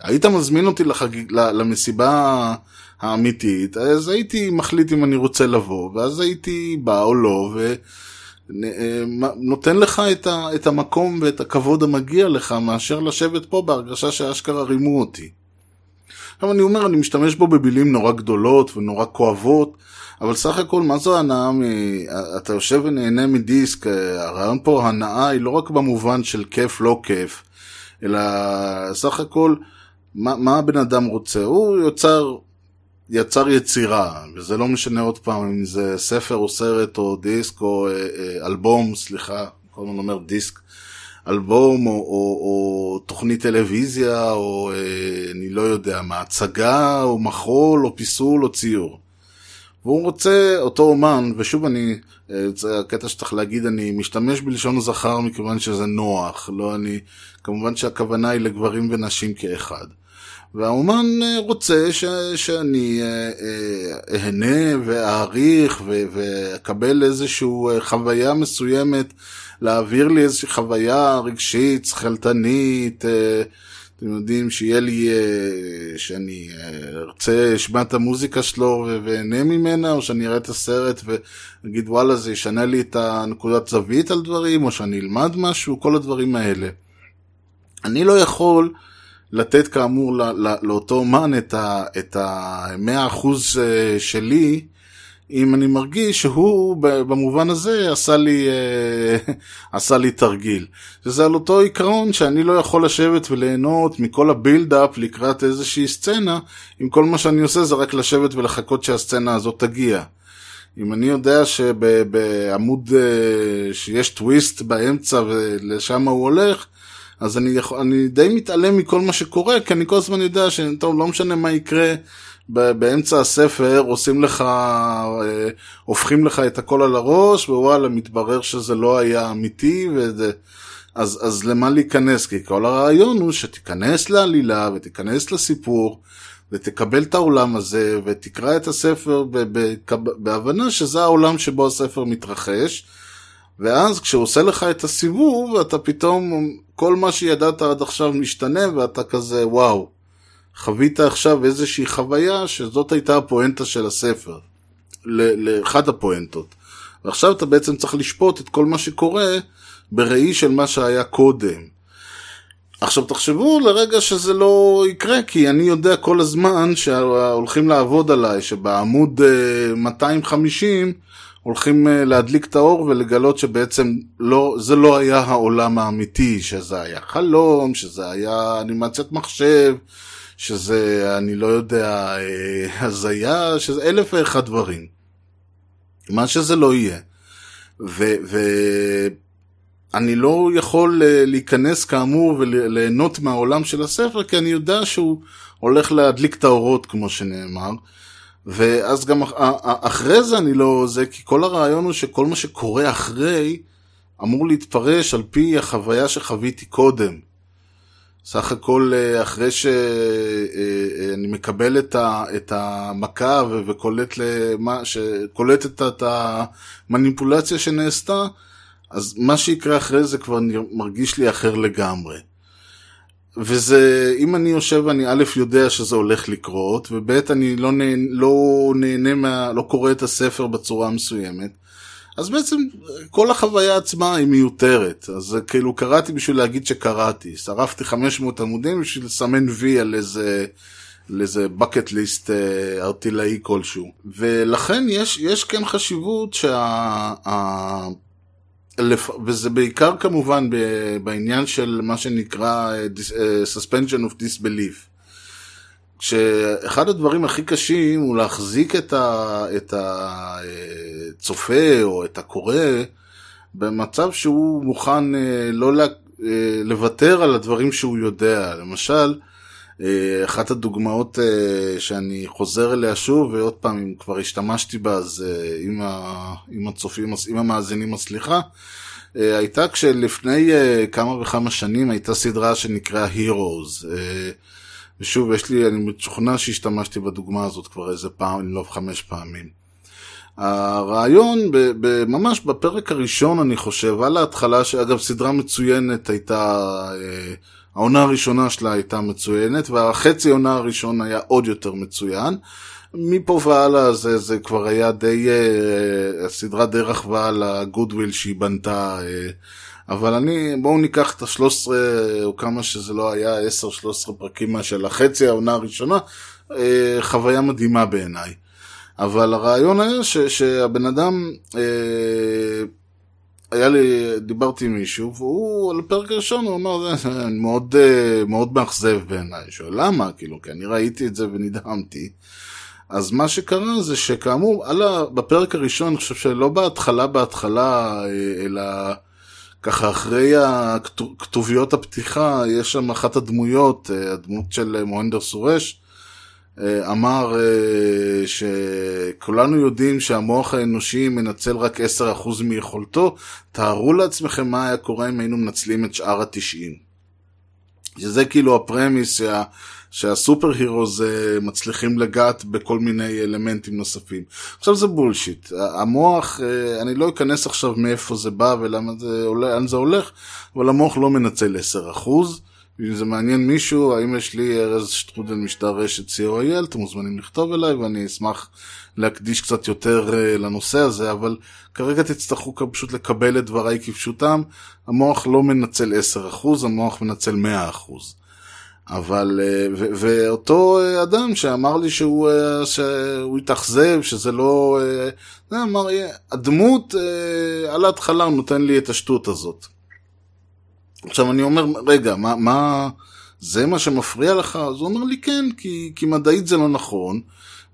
היית מזמין אותי לחגיג, למסיבה האמיתית, אז הייתי מחליט אם אני רוצה לבוא, ואז הייתי בא או לא, ונותן לך את, ה, את המקום ואת הכבוד המגיע לך, מאשר לשבת פה בהרגשה שאשכרה רימו אותי. עכשיו אני אומר, אני משתמש בו במילים נורא גדולות ונורא כואבות, אבל סך הכל, מה זו הנאה מ... אתה יושב ונהנה מדיסק, הרעיון פה, הנאה היא לא רק במובן של כיף, לא כיף, אלא סך הכל, מה, מה הבן אדם רוצה? הוא יוצר, יצר יצירה, וזה לא משנה עוד פעם אם זה ספר או סרט או דיסק או אה, אה, אלבום, סליחה, כל הזמן אומר דיסק, אלבום או, או, או תוכנית טלוויזיה או אה, אני לא יודע מה, הצגה או מחול או פיסול או ציור. והוא רוצה, אותו אומן, ושוב אני, אה, זה הקטע שצריך להגיד, אני משתמש בלשון זכר מכיוון שזה נוח, לא אני, כמובן שהכוונה היא לגברים ונשים כאחד. והאומן אה, רוצה ש, שאני אה, אהנה ואעריך ואקבל איזושהי חוויה מסוימת, להעביר לי איזושהי חוויה רגשית, שכלתנית, אתם יודעים, שיהיה לי, אה, שאני אה, ארצה, אשמע את המוזיקה שלו ואהנה ממנה, או שאני אראה את הסרט ואגיד וואלה זה ישנה לי את הנקודת זווית על דברים, או שאני אלמד משהו, כל הדברים האלה. אני לא יכול לתת כאמור לאותו אומן את ה-100% אה, שלי, אם אני מרגיש שהוא במובן הזה עשה לי, אה, <laughs> עשה לי תרגיל. שזה על אותו עיקרון שאני לא יכול לשבת וליהנות מכל הבילדאפ לקראת איזושהי סצנה, אם כל מה שאני עושה זה רק לשבת ולחכות שהסצנה הזאת תגיע. אם אני יודע שבעמוד, אה, שיש טוויסט באמצע ולשם הוא הולך, אז אני, יכול, אני די מתעלם מכל מה שקורה, כי אני כל הזמן יודע שטוב, לא משנה מה יקרה. באמצע הספר עושים לך, אה, הופכים לך את הכל על הראש, ווואלה, מתברר שזה לא היה אמיתי, וזה... אז, אז למה להיכנס? כי כל הרעיון הוא שתיכנס לעלילה ותיכנס לסיפור ותקבל את העולם הזה ותקרא את הספר בהבנה שזה העולם שבו הספר מתרחש ואז כשהוא עושה לך את הסיבוב אתה פתאום כל מה שידעת עד עכשיו משתנה ואתה כזה וואו חווית עכשיו איזושהי חוויה שזאת הייתה הפואנטה של הספר, לאחד הפואנטות. ועכשיו אתה בעצם צריך לשפוט את כל מה שקורה בראי של מה שהיה קודם. עכשיו תחשבו לרגע שזה לא יקרה, כי אני יודע כל הזמן שהולכים לעבוד עליי, שבעמוד 250 אה, הולכים אה, להדליק את האור ולגלות שבעצם לא, זה לא היה העולם האמיתי, שזה היה חלום, שזה היה אנימציית מחשב, שזה, אני לא יודע, אה, הזיה, שזה אלף ואחד דברים. מה שזה לא יהיה. ואני לא יכול אה, להיכנס כאמור וליהנות מהעולם של הספר, כי אני יודע שהוא הולך להדליק את האורות, כמו שנאמר. ואז גם אחרי זה אני לא זה, כי כל הרעיון הוא שכל מה שקורה אחרי אמור להתפרש על פי החוויה שחוויתי קודם. סך הכל אה, אחרי שאני אה, אה, מקבל את המכה וקולט, למה, שקולט את המניפולציה שנעשתה, אז מה שיקרה אחרי זה כבר מרגיש לי אחר לגמרי. וזה, אם אני יושב ואני א' יודע שזה הולך לקרות, וב' אני לא נהנה, לא נהנה מה, לא קורא את הספר בצורה מסוימת, אז בעצם כל החוויה עצמה היא מיותרת. אז כאילו קראתי בשביל להגיד שקראתי. שרפתי 500 עמודים בשביל לסמן וי על איזה... לאיזה bucket list אה, ארטילאי כלשהו. ולכן יש, יש כן חשיבות שה... ה... לפ... וזה בעיקר כמובן בעניין של מה שנקרא uh, suspension of disbelief. שאחד הדברים הכי קשים הוא להחזיק את, ה, הצופה או את הקורא במצב שהוא מוכן אה, לא לה, אה, לוותר על הדברים שהוא יודע. למשל, אה, אחת הדוגמאות שאני חוזר אליה שוב, ועוד פעם, אם כבר השתמשתי בה, אז עם הצופים, עם המאזינים הסליחה, הייתה כשלפני כמה וכמה שנים הייתה סדרה שנקראה Heroes. ושוב, יש לי, אני משוכנע שהשתמשתי בדוגמה הזאת כבר איזה פעם, אם לא חמש פעמים. הרעיון, ב, ב, ממש בפרק הראשון, אני חושב, על ההתחלה, שאגב, סדרה מצוינת הייתה, אה, העונה הראשונה שלה הייתה מצוינת, והחצי העונה הראשון היה עוד יותר מצוין. מפה והלאה זה, זה כבר היה די, אה, הסדרה די רכבה על הגודוויל שהיא בנתה, אה, אבל אני, בואו ניקח את ה-13, או כמה שזה לא היה, 10-13 פרקים של החצי העונה הראשונה, אה, חוויה מדהימה בעיניי. אבל הרעיון היה ש, שהבן אדם, אה, היה לי, דיברתי עם מישהו, והוא על הפרק הראשון, הוא אמר, זה מאוד, אה, מאוד מאכזב בעיניי. שואל, למה? כאילו, כי אני ראיתי את זה ונדהמתי. אז מה שקרה זה שכאמור, על ה... בפרק הראשון, אני חושב שלא בהתחלה בהתחלה, אלא ככה אחרי הכתוביות הפתיחה, יש שם אחת הדמויות, אה, הדמות של מוהנדר סורש, אה, אמר שכולנו יודעים שהמוח האנושי מנצל רק 10% מיכולתו, תארו לעצמכם מה היה קורה אם היינו מנצלים את שאר ה-90. שזה כאילו הפרמיס שה... שהסופר הירוז מצליחים לגעת בכל מיני אלמנטים נוספים. עכשיו זה בולשיט. המוח, אה, אני לא אכנס עכשיו מאיפה זה בא ולאן זה, זה הולך, אבל המוח לא מנצל 10%. אם זה מעניין מישהו, האם יש לי ארז שטרודל משטר רשת co.il, אתם מוזמנים לכתוב אליי ואני אשמח להקדיש קצת יותר אה, לנושא הזה, אבל כרגע תצטרכו פשוט לקבל את דבריי כפשוטם. המוח לא מנצל 10%, המוח מנצל 100%. אבל, אה, ו- ואותו אה, אדם שאמר לי שהוא, אה, שהוא התאכזב, שזה לא... זה אמר, הדמות על ההתחלה נותן לי את השטות הזאת. עכשיו אני אומר, רגע, מה, מה, זה מה שמפריע לך? אז הוא אומר לי, כן, כי, כי מדעית זה לא נכון,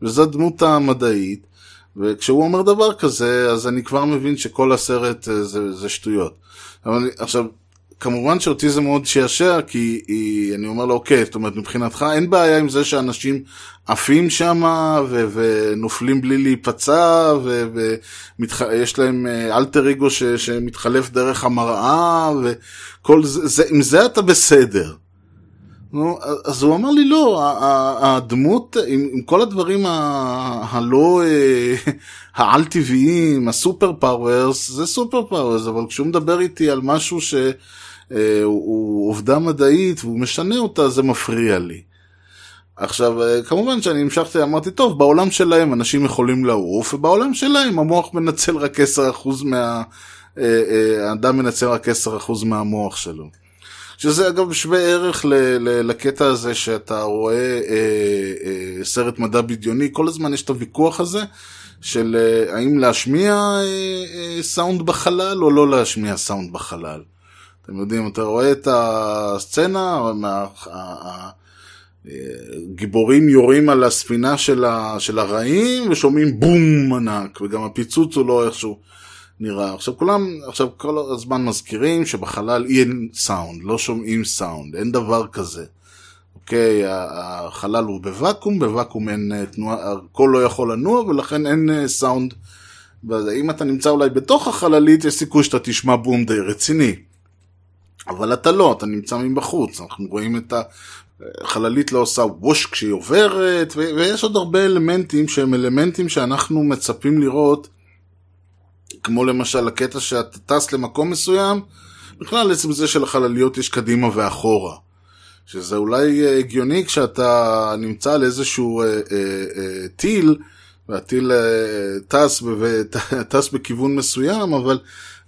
וזו הדמות המדעית, וכשהוא אומר דבר כזה, אז אני כבר מבין שכל הסרט זה, זה שטויות. אבל עכשיו, כמובן שאותי זה מאוד שעשע, כי היא, אני אומר לו, אוקיי, זאת אומרת, מבחינתך אין בעיה עם זה שאנשים עפים שם ונופלים בלי להיפצע, ויש להם אלטר אגו שמתחלף דרך המראה, וכל זה, זה, עם זה אתה בסדר. נו, אז הוא אמר לי, לא, הדמות, עם, עם כל הדברים ה- הלא אה, העל-טבעיים, ה super powers, זה super powers, אבל כשהוא מדבר איתי על משהו ש... אה, הוא עובדה מדעית והוא משנה אותה, זה מפריע לי. עכשיו, אה, כמובן שאני המשכתי, אמרתי, טוב, בעולם שלהם אנשים יכולים לעוף, ובעולם שלהם המוח מנצל רק 10% מה... אה, האדם מנצל רק 10% מהמוח שלו. שזה אגב שווה ערך ל- ל- לקטע הזה שאתה רואה אה, אה, סרט מדע בדיוני, כל הזמן יש את הוויכוח הזה של אה, האם להשמיע אה, אה, סאונד בחלל או לא להשמיע סאונד בחלל. אתם יודעים, אתה רואה את הסצנה, גיבורים יורים על הספינה של, ה, של הרעים ושומעים בום ענק, וגם הפיצוץ הוא לא איכשהו נראה. עכשיו כולם, עכשיו כל הזמן מזכירים שבחלל אין סאונד, לא שומעים סאונד, אין דבר כזה. אוקיי, החלל הוא בוואקום, בוואקום אין אה, תנועה, הכל לא יכול לנוע ולכן אין אה, סאונד. ואם אתה נמצא אולי בתוך החללית, יש סיכוי שאתה תשמע בום די רציני. אבל אתה לא, אתה נמצא מבחוץ, אנחנו רואים את החללית לא עושה ווש כשהיא עוברת, ויש עוד הרבה אלמנטים שהם אלמנטים שאנחנו מצפים לראות, כמו למשל הקטע שאתה טס למקום מסוים, בכלל עצם זה שלחלליות יש קדימה ואחורה. שזה אולי הגיוני כשאתה נמצא על איזשהו אה, אה, אה, טיל, והטיל אה, טס, <laughs> טס בכיוון מסוים, אבל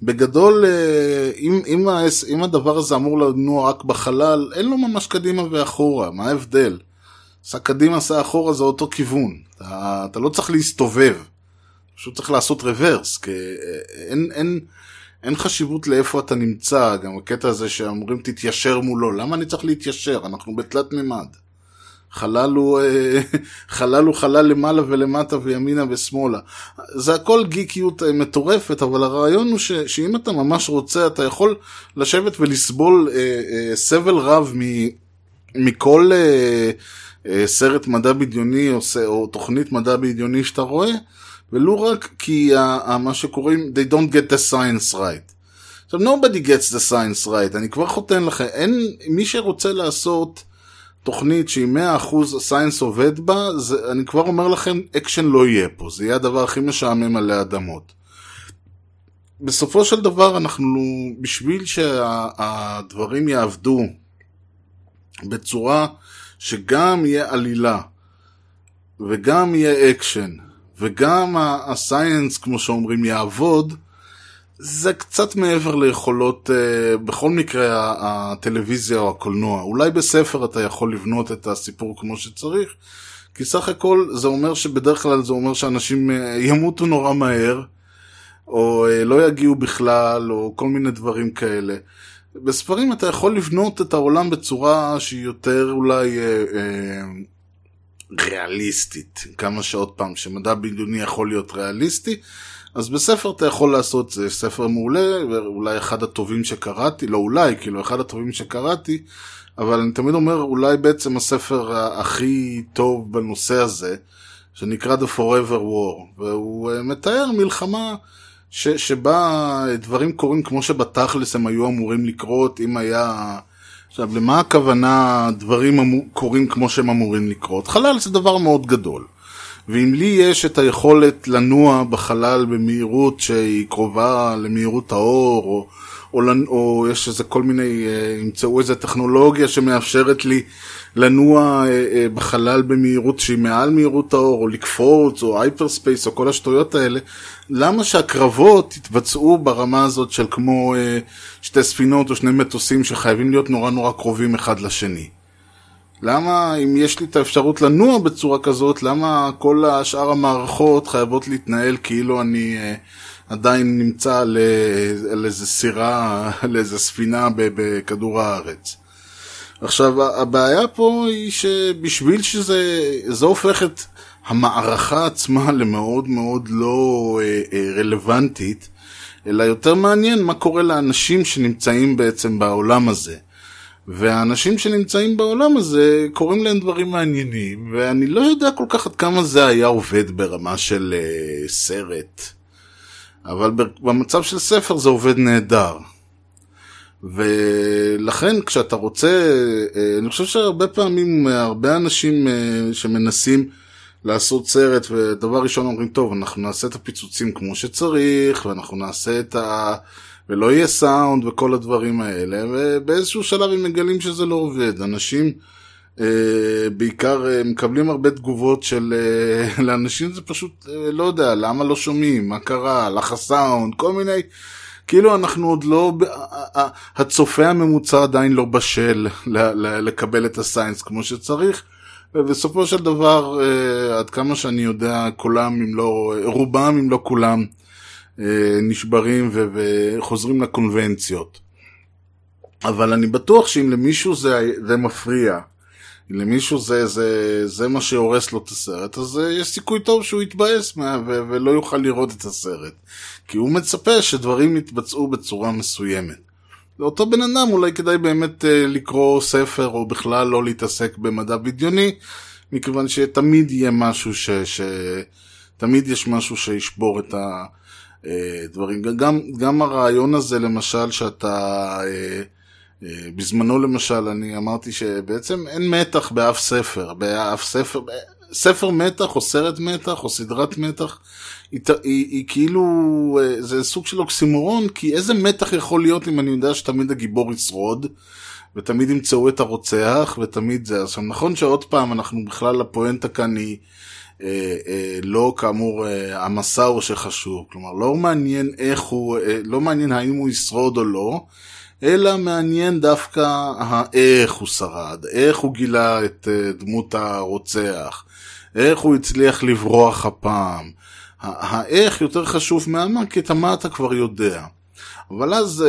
בגדול, אה, אם, אם, אם הדבר הזה אמור לנוע רק בחלל, אין לו ממש קדימה ואחורה, מה ההבדל? עשה קדימה, עשה אחורה, זה אותו כיוון. אתה, אתה לא צריך להסתובב, פשוט צריך לעשות רוורס, כי אה, אין, אין, אין חשיבות לאיפה אתה נמצא, גם הקטע הזה שאומרים תתיישר מולו, למה אני צריך להתיישר? אנחנו בתלת מימד. חלל הוא, אה, <laughs> חלל הוא חלל למעלה ולמטה וימינה ושמאלה. זה הכל גיקיות אה, מטורפת, אבל הרעיון הוא ש, שאם אתה ממש רוצה, אתה יכול לשבת ולסבול אה, אה, סבל רב מ, מכל אה, אה, סרט מדע בדיוני או, או תוכנית מדע בדיוני שאתה רואה, ולו רק כי uh, מה שקוראים, they don't get the science right. עכשיו, nobody gets the science right, אני כבר חותן לכם, אין, מי שרוצה לעשות תוכנית שהיא 100% science עובדה, זה, אני כבר אומר לכם, אקשן לא יהיה פה, זה יהיה הדבר הכי משעמם עלי אדמות. בסופו של דבר אנחנו, בשביל שהדברים שה, יעבדו בצורה שגם יהיה עלילה, וגם יהיה אקשן, וגם ה science, כמו שאומרים, יעבוד, זה קצת מעבר ליכולות, uh, בכל מקרה, הטלוויזיה או הקולנוע. אולי בספר אתה יכול לבנות את הסיפור כמו שצריך, כי סך הכל זה אומר שבדרך כלל זה אומר שאנשים uh, ימותו נורא מהר, או uh, לא יגיעו בכלל, או כל מיני דברים כאלה. בספרים אתה יכול לבנות את העולם בצורה שהיא יותר אולי אה, אה, ריאליסטית. כמה שעוד פעם, שמדע בדיוני יכול להיות ריאליסטי, אז בספר אתה יכול לעשות, זה ספר מעולה, ואולי אחד הטובים שקראתי, לא אולי, כאילו אחד הטובים שקראתי, אבל אני תמיד אומר, אולי בעצם הספר הכי טוב בנושא הזה, שנקרא The Forever War, והוא אה, מתאר מלחמה ש, שבה דברים קורים כמו שבתכלס הם היו אמורים לקרות, אם היה... עכשיו, למה הכוונה דברים אמו... קורים כמו שהם אמורים לקרות? חלל זה דבר מאוד גדול. ואם לי יש את היכולת לנוע בחלל במהירות שהיא קרובה למהירות האור, או, או, או יש איזה כל מיני, אה, ימצאו איזה טכנולוגיה שמאפשרת לי לנוע אה, אה, בחלל במהירות שהיא מעל מהירות האור, או לקפוץ, או hyperspace, או כל השטויות האלה, למה שהקרבות יתבצעו ברמה הזאת של כמו שתי ספינות או שני מטוסים שחייבים להיות נורא נורא קרובים אחד לשני? למה אם יש לי את האפשרות לנוע בצורה כזאת, למה כל השאר המערכות חייבות להתנהל כאילו אני אה, עדיין נמצא על, על איזה סירה, <laughs> על איזה ספינה בכדור הארץ? עכשיו, הבעיה פה היא שבשביל שזה, זה הופך את המערכה עצמה למאוד מאוד לא אה, אה, רלוונטית, אלא יותר מעניין מה קורה לאנשים שנמצאים בעצם בעולם הזה. והאנשים שנמצאים בעולם הזה, קוראים להם דברים מעניינים, ואני לא יודע כל כך עד כמה זה היה עובד ברמה של uh, סרט. אבל במצב של ספר זה עובד נהדר. ולכן כשאתה רוצה, uh, אני חושב שהרבה פעמים, הרבה אנשים uh, שמנסים לעשות סרט, ודבר ראשון אומרים, טוב, אנחנו נעשה את הפיצוצים כמו שצריך, ואנחנו נעשה את ה... ולא יהיה סאונד וכל הדברים האלה, ובאיזשהו שלב הם מגלים שזה לא עובד. אנשים אה, בעיקר אה, מקבלים הרבה תגובות של... אה, <laughs> לאנשים זה פשוט, אה, לא יודע, למה לא שומעים, מה קרה, הלך הסאונד, כל מיני... כאילו אנחנו עוד לא, הצופה הממוצע עדיין לא בשל לקבל את הסיינס כמו שצריך, ובסופו של דבר, אה, עד כמה שאני יודע, כולם אם לא, רובם אם לא כולם, נשברים וחוזרים לקונבנציות. אבל אני בטוח שאם למישהו זה, זה מפריע, למישהו זה, זה, זה מה שהורס לו את הסרט, אז אה, יש סיכוי טוב שהוא יתבאס מה, ו- ולא יוכל לראות את הסרט. כי הוא מצפה שדברים יתבצעו בצורה מסוימת. לאותו בן אדם אולי כדאי באמת uh, לקרוא ספר או בכלל לא להתעסק במדע בדיוני, מכיוון שתמיד יהיה משהו ש... ש... תמיד יש משהו שישבור את ה... אה, דברים. גם, גם הרעיון הזה למשל שאתה, אה, אה, בזמנו למשל אני אמרתי שבעצם אין מתח באף ספר, באף ספר, ספר מתח או סרט מתח או סדרת מתח, היא, היא, היא כאילו, זה סוג של אוקסימורון, כי איזה מתח יכול להיות אם אני יודע שתמיד הגיבור ישרוד, ותמיד ימצאו את הרוצח, ותמיד זה. עכשיו נכון שעוד פעם אנחנו בכלל הפואנטה כאן היא אה, אה, לא כאמור אה, המסע הוא שחשוב, כלומר לא מעניין איך הוא, לא מעניין האם הוא ישרוד או לא, אלא מעניין דווקא האיך הוא שרד, איך הוא גילה את דמות הרוצח, איך הוא הצליח לברוח הפעם. האיך יותר חשוב מהמה, כי את המה אתה כבר יודע. אבל אז,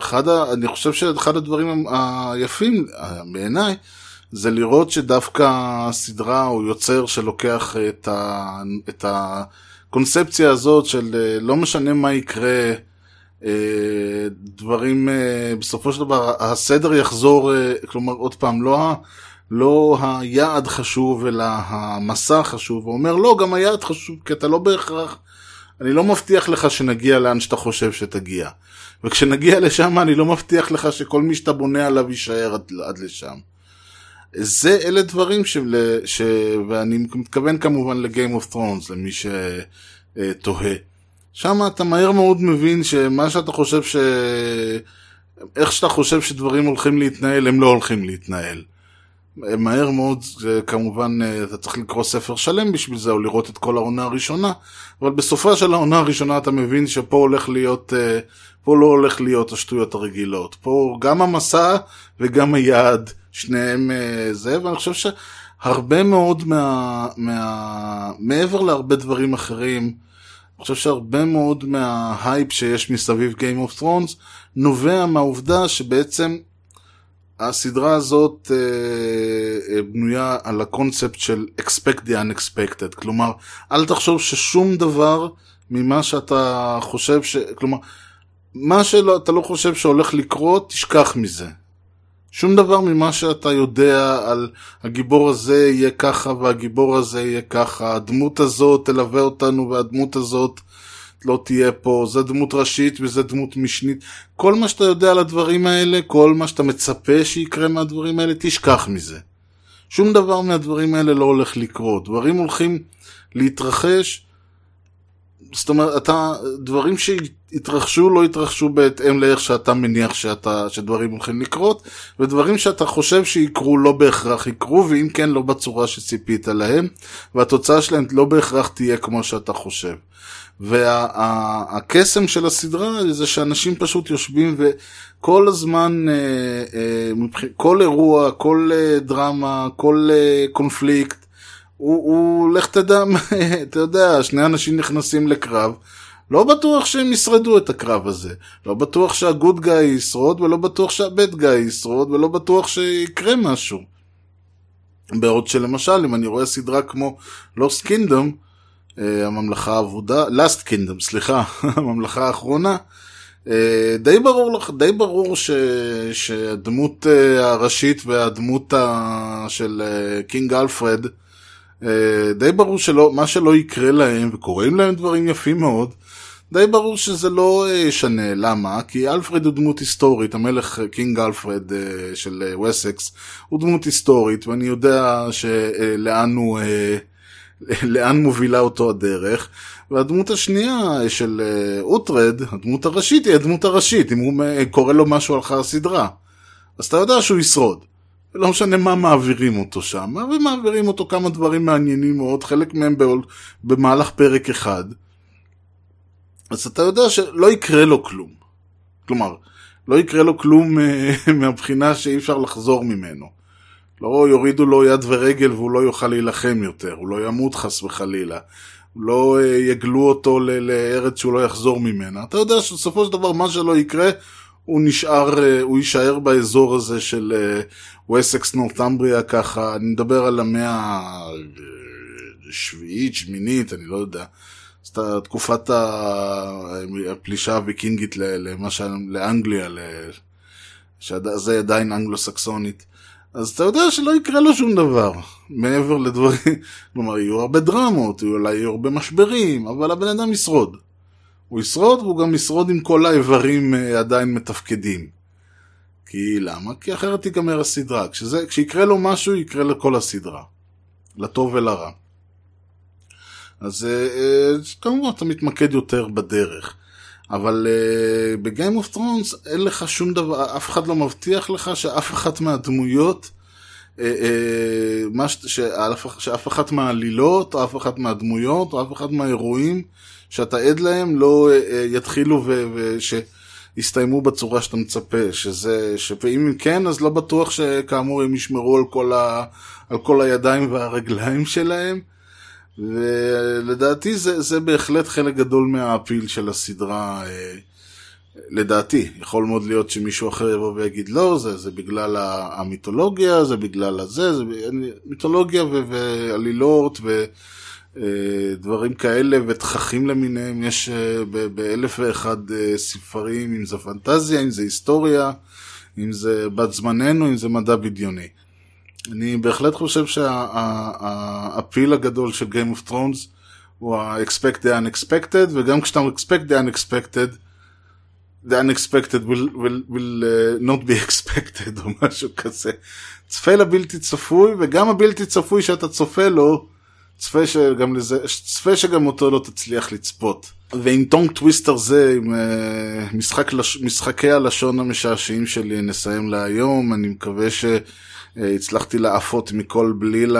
אחד, אני חושב שאחד הדברים היפים בעיניי, זה לראות שדווקא הסדרה הוא יוצר שלוקח את, ה, את הקונספציה הזאת של אה, לא משנה מה יקרה, אה, דברים, אה, בסופו של דבר הסדר יחזור, כלומר עוד פעם, לא, לא היעד חשוב אלא המסע חשוב, הוא אומר לא, גם היעד חשוב, כי אתה לא בהכרח, אני לא מבטיח לך שנגיע לאן שאתה חושב שתגיע. וכשנגיע לשם אני לא מבטיח לך שכל מי שאתה בונה עליו יישאר עד, עד לשם. זה אלה דברים ש... ש... ואני מתכוון כמובן לגיים אוף טרונס למי שתוהה. שם אתה מהר מאוד מבין שמה שאתה חושב ש... איך שאתה חושב שדברים הולכים להתנהל, הם לא הולכים להתנהל. מהר מאוד, כמובן, אה, אתה צריך לקרוא ספר שלם בשביל זה, או לראות את כל העונה הראשונה, אבל בסופה של העונה הראשונה אתה מבין שפה הולך להיות, אה, פה לא הולך להיות השטויות הרגילות. פה גם המסע וגם היעד, שניהם אה, זה, ואני חושב שהרבה מאוד מה... מה... מעבר להרבה דברים אחרים, אני חושב שהרבה מאוד מההייפ שיש מסביב Game of Thrones נובע מהעובדה שבעצם הסדרה הזאת אה, אה, בנויה על הקונספט של expect the unexpected, כלומר, אל תחשוב ששום דבר ממה שאתה חושב ש... כלומר, מה שאתה לא חושב שהולך לקרות, תשכח מזה. שום דבר ממה שאתה יודע על הגיבור הזה יהיה ככה והגיבור הזה יהיה ככה, הדמות הזאת תלווה אותנו והדמות הזאת לא תהיה פה, זה דמות ראשית וזה דמות משנית. כל מה שאתה יודע על הדברים האלה, כל מה שאתה מצפה שיקרה מהדברים האלה, תשכח מזה. שום דבר מהדברים האלה לא הולך לקרות. דברים הולכים להתרחש, זאת אומרת, אתה, דברים שהתרחשו לא התרחשו בהתאם לאיך שאתה מניח שאתה, שדברים הולכים לקרות, ודברים שאתה חושב שיקרו לא בהכרח יקרו, ואם כן לא בצורה שציפית להם, והתוצאה שלהם לא בהכרח תהיה כמו שאתה חושב. והקסם וה, של הסדרה זה שאנשים פשוט יושבים וכל הזמן, אה, אה, כל אירוע, כל אה, דרמה, כל קונפליקט, הוא, הוא לך תדע, <laughs> אתה יודע, שני אנשים נכנסים לקרב, לא בטוח שהם ישרדו את הקרב הזה. לא בטוח שהגוד גאי ישרוד, ולא בטוח שהבד גאי ישרוד, ולא בטוח שיקרה משהו. בעוד שלמשל, אם אני רואה סדרה כמו Lost Kingdom, אה, הממלכה האבודה, Last Kingdom, סליחה, <laughs> הממלכה האחרונה, אה, די ברור, די ברור ש, שהדמות אה, הראשית והדמות של King אלפרד, די ברור שלא, מה שלא יקרה להם, וקורים להם דברים יפים מאוד, די ברור שזה לא ישנה. למה? כי אלפרד הוא דמות היסטורית, המלך King אלפרד של וסקס הוא דמות היסטורית, ואני יודע שלאן הוא... <laughs> לאן מובילה אותו הדרך, והדמות השנייה של אה, אוטרד, הדמות הראשית, היא הדמות הראשית, אם הוא קורא לו משהו על חר סדרה. אז אתה יודע שהוא ישרוד. לא משנה מה מעבירים אותו שם, ומעבירים אותו כמה דברים מעניינים מאוד, חלק מהם במהלך פרק אחד. אז אתה יודע שלא יקרה לו כלום. כלומר, לא יקרה לו כלום אה, <laughs> מהבחינה שאי אפשר לחזור ממנו. לא יורידו לו יד ורגל והוא לא יוכל להילחם יותר, הוא לא ימות חס וחלילה. לא אה, יגלו אותו לארץ שהוא לא יחזור ממנה. אתה יודע שבסופו של דבר מה שלא יקרה, הוא נשאר, אה, הוא יישאר באזור הזה של ווסקס אה, נורתמבריה ככה, אני מדבר על המאה השביעית, שמינית, אני לא יודע. אז תקופת הפלישה הוויקינגית לאנגליה, שזה עדיין אנגלו-סקסונית. אז אתה יודע שלא יקרה לו שום דבר, מעבר לדברים, <laughs> כלומר יהיו הרבה דרמות, אולי יהיו הרבה משברים, אבל הבן אדם ישרוד. הוא ישרוד והוא גם ישרוד עם כל האיברים אה, עדיין מתפקדים. כי למה? כי אחרת תיגמר הסדרה. כשזה, כשיקרה לו משהו, יקרה לכל הסדרה. לטוב ולרע. אז אה, אה, כמובן אתה מתמקד יותר בדרך. אבל uh, בגיים אוף טרונס אין לך שום דבר, אף אחד לא מבטיח לך שאף אחת מהדמויות, uh, uh, ש, שאף, שאף אחת מהעלילות, או אף אחת מהדמויות, או אף אחת מהאירועים שאתה עד להם לא uh, uh, יתחילו ושיסתיימו בצורה שאתה מצפה, שזה, ואם כן, אז לא בטוח שכאמור הם ישמרו על כל, ה, על כל הידיים והרגליים שלהם. ולדעתי זה, זה בהחלט חלק גדול מהאפיל של הסדרה, אה, לדעתי. יכול מאוד להיות שמישהו אחר יבוא ויגיד לא, זה, זה בגלל המיתולוגיה, זה בגלל הזה, זה מיתולוגיה ו- ועלילות ודברים אה, כאלה ותככים למיניהם, יש אה, באלף ואחד ספרים, אם זה פנטזיה, אם זה היסטוריה, אם זה בת זמננו, אם זה מדע בדיוני. אני בהחלט חושב שהאפיל הגדול של Game of Thrones הוא ה-expect the unexpected, וגם כשאתה expect the unexpected, the unexpected will, will, will not be <laughs> expected או משהו כזה. צפה לבלתי צפוי, וגם הבלתי צפוי שאתה צופה לו, צפה שגם, לזה, צפה שגם אותו לא תצליח לצפות. ועם tongue twister זה, עם uh, משחק, משחקי הלשון המשעשעים שלי נסיים להיום, אני מקווה ש... אה, לאפות מכל בליל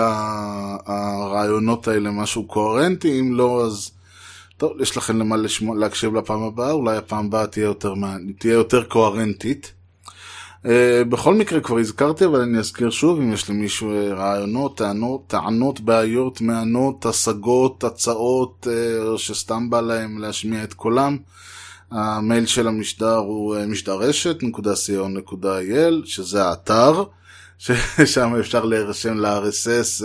הרעיונות האלה משהו קוהרנטי, אם לא אז... טוב, יש לכם למה לשמוע, להקשיב לפעם הבאה, אולי הפעם הבאה תהיה יותר, תהיה יותר קוהרנטית. Uh, בכל מקרה כבר הזכרתי, אבל אני אזכיר שוב, אם יש למישהו uh, רעיונות, טענות, טענות, בעיות, מענות, השגות, הצעות, או שסתם בא להם להשמיע את קולם, המייל של המשדר הוא uh, משדרשת.co.il, שזה האתר, <laughs> ששם אפשר להירשם ל-RSS,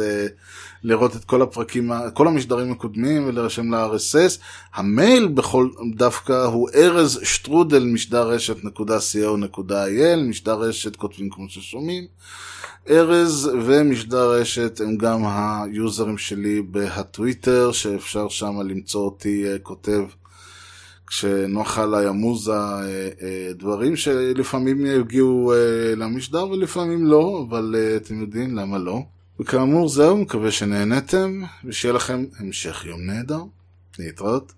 לראות את כל הפרקים, כל המשדרים הקודמים ולהירשם ל-RSS. המייל בכל דווקא הוא ארז שטרודל משדר רשת.co.il, משדר רשת כותבים כמו ששומעים. ארז ומשדר רשת הם גם היוזרים שלי בהטוויטר, שאפשר שם למצוא אותי uh, כותב כשנוחה עליי המוזה uh, uh, דברים שלפעמים יגיעו למשדר ולפעמים לא, אבל אתם יודעים למה לא. וכאמור זהו, מקווה שנהנתם, ושיהיה לכם המשך יום נהדר. להתראות.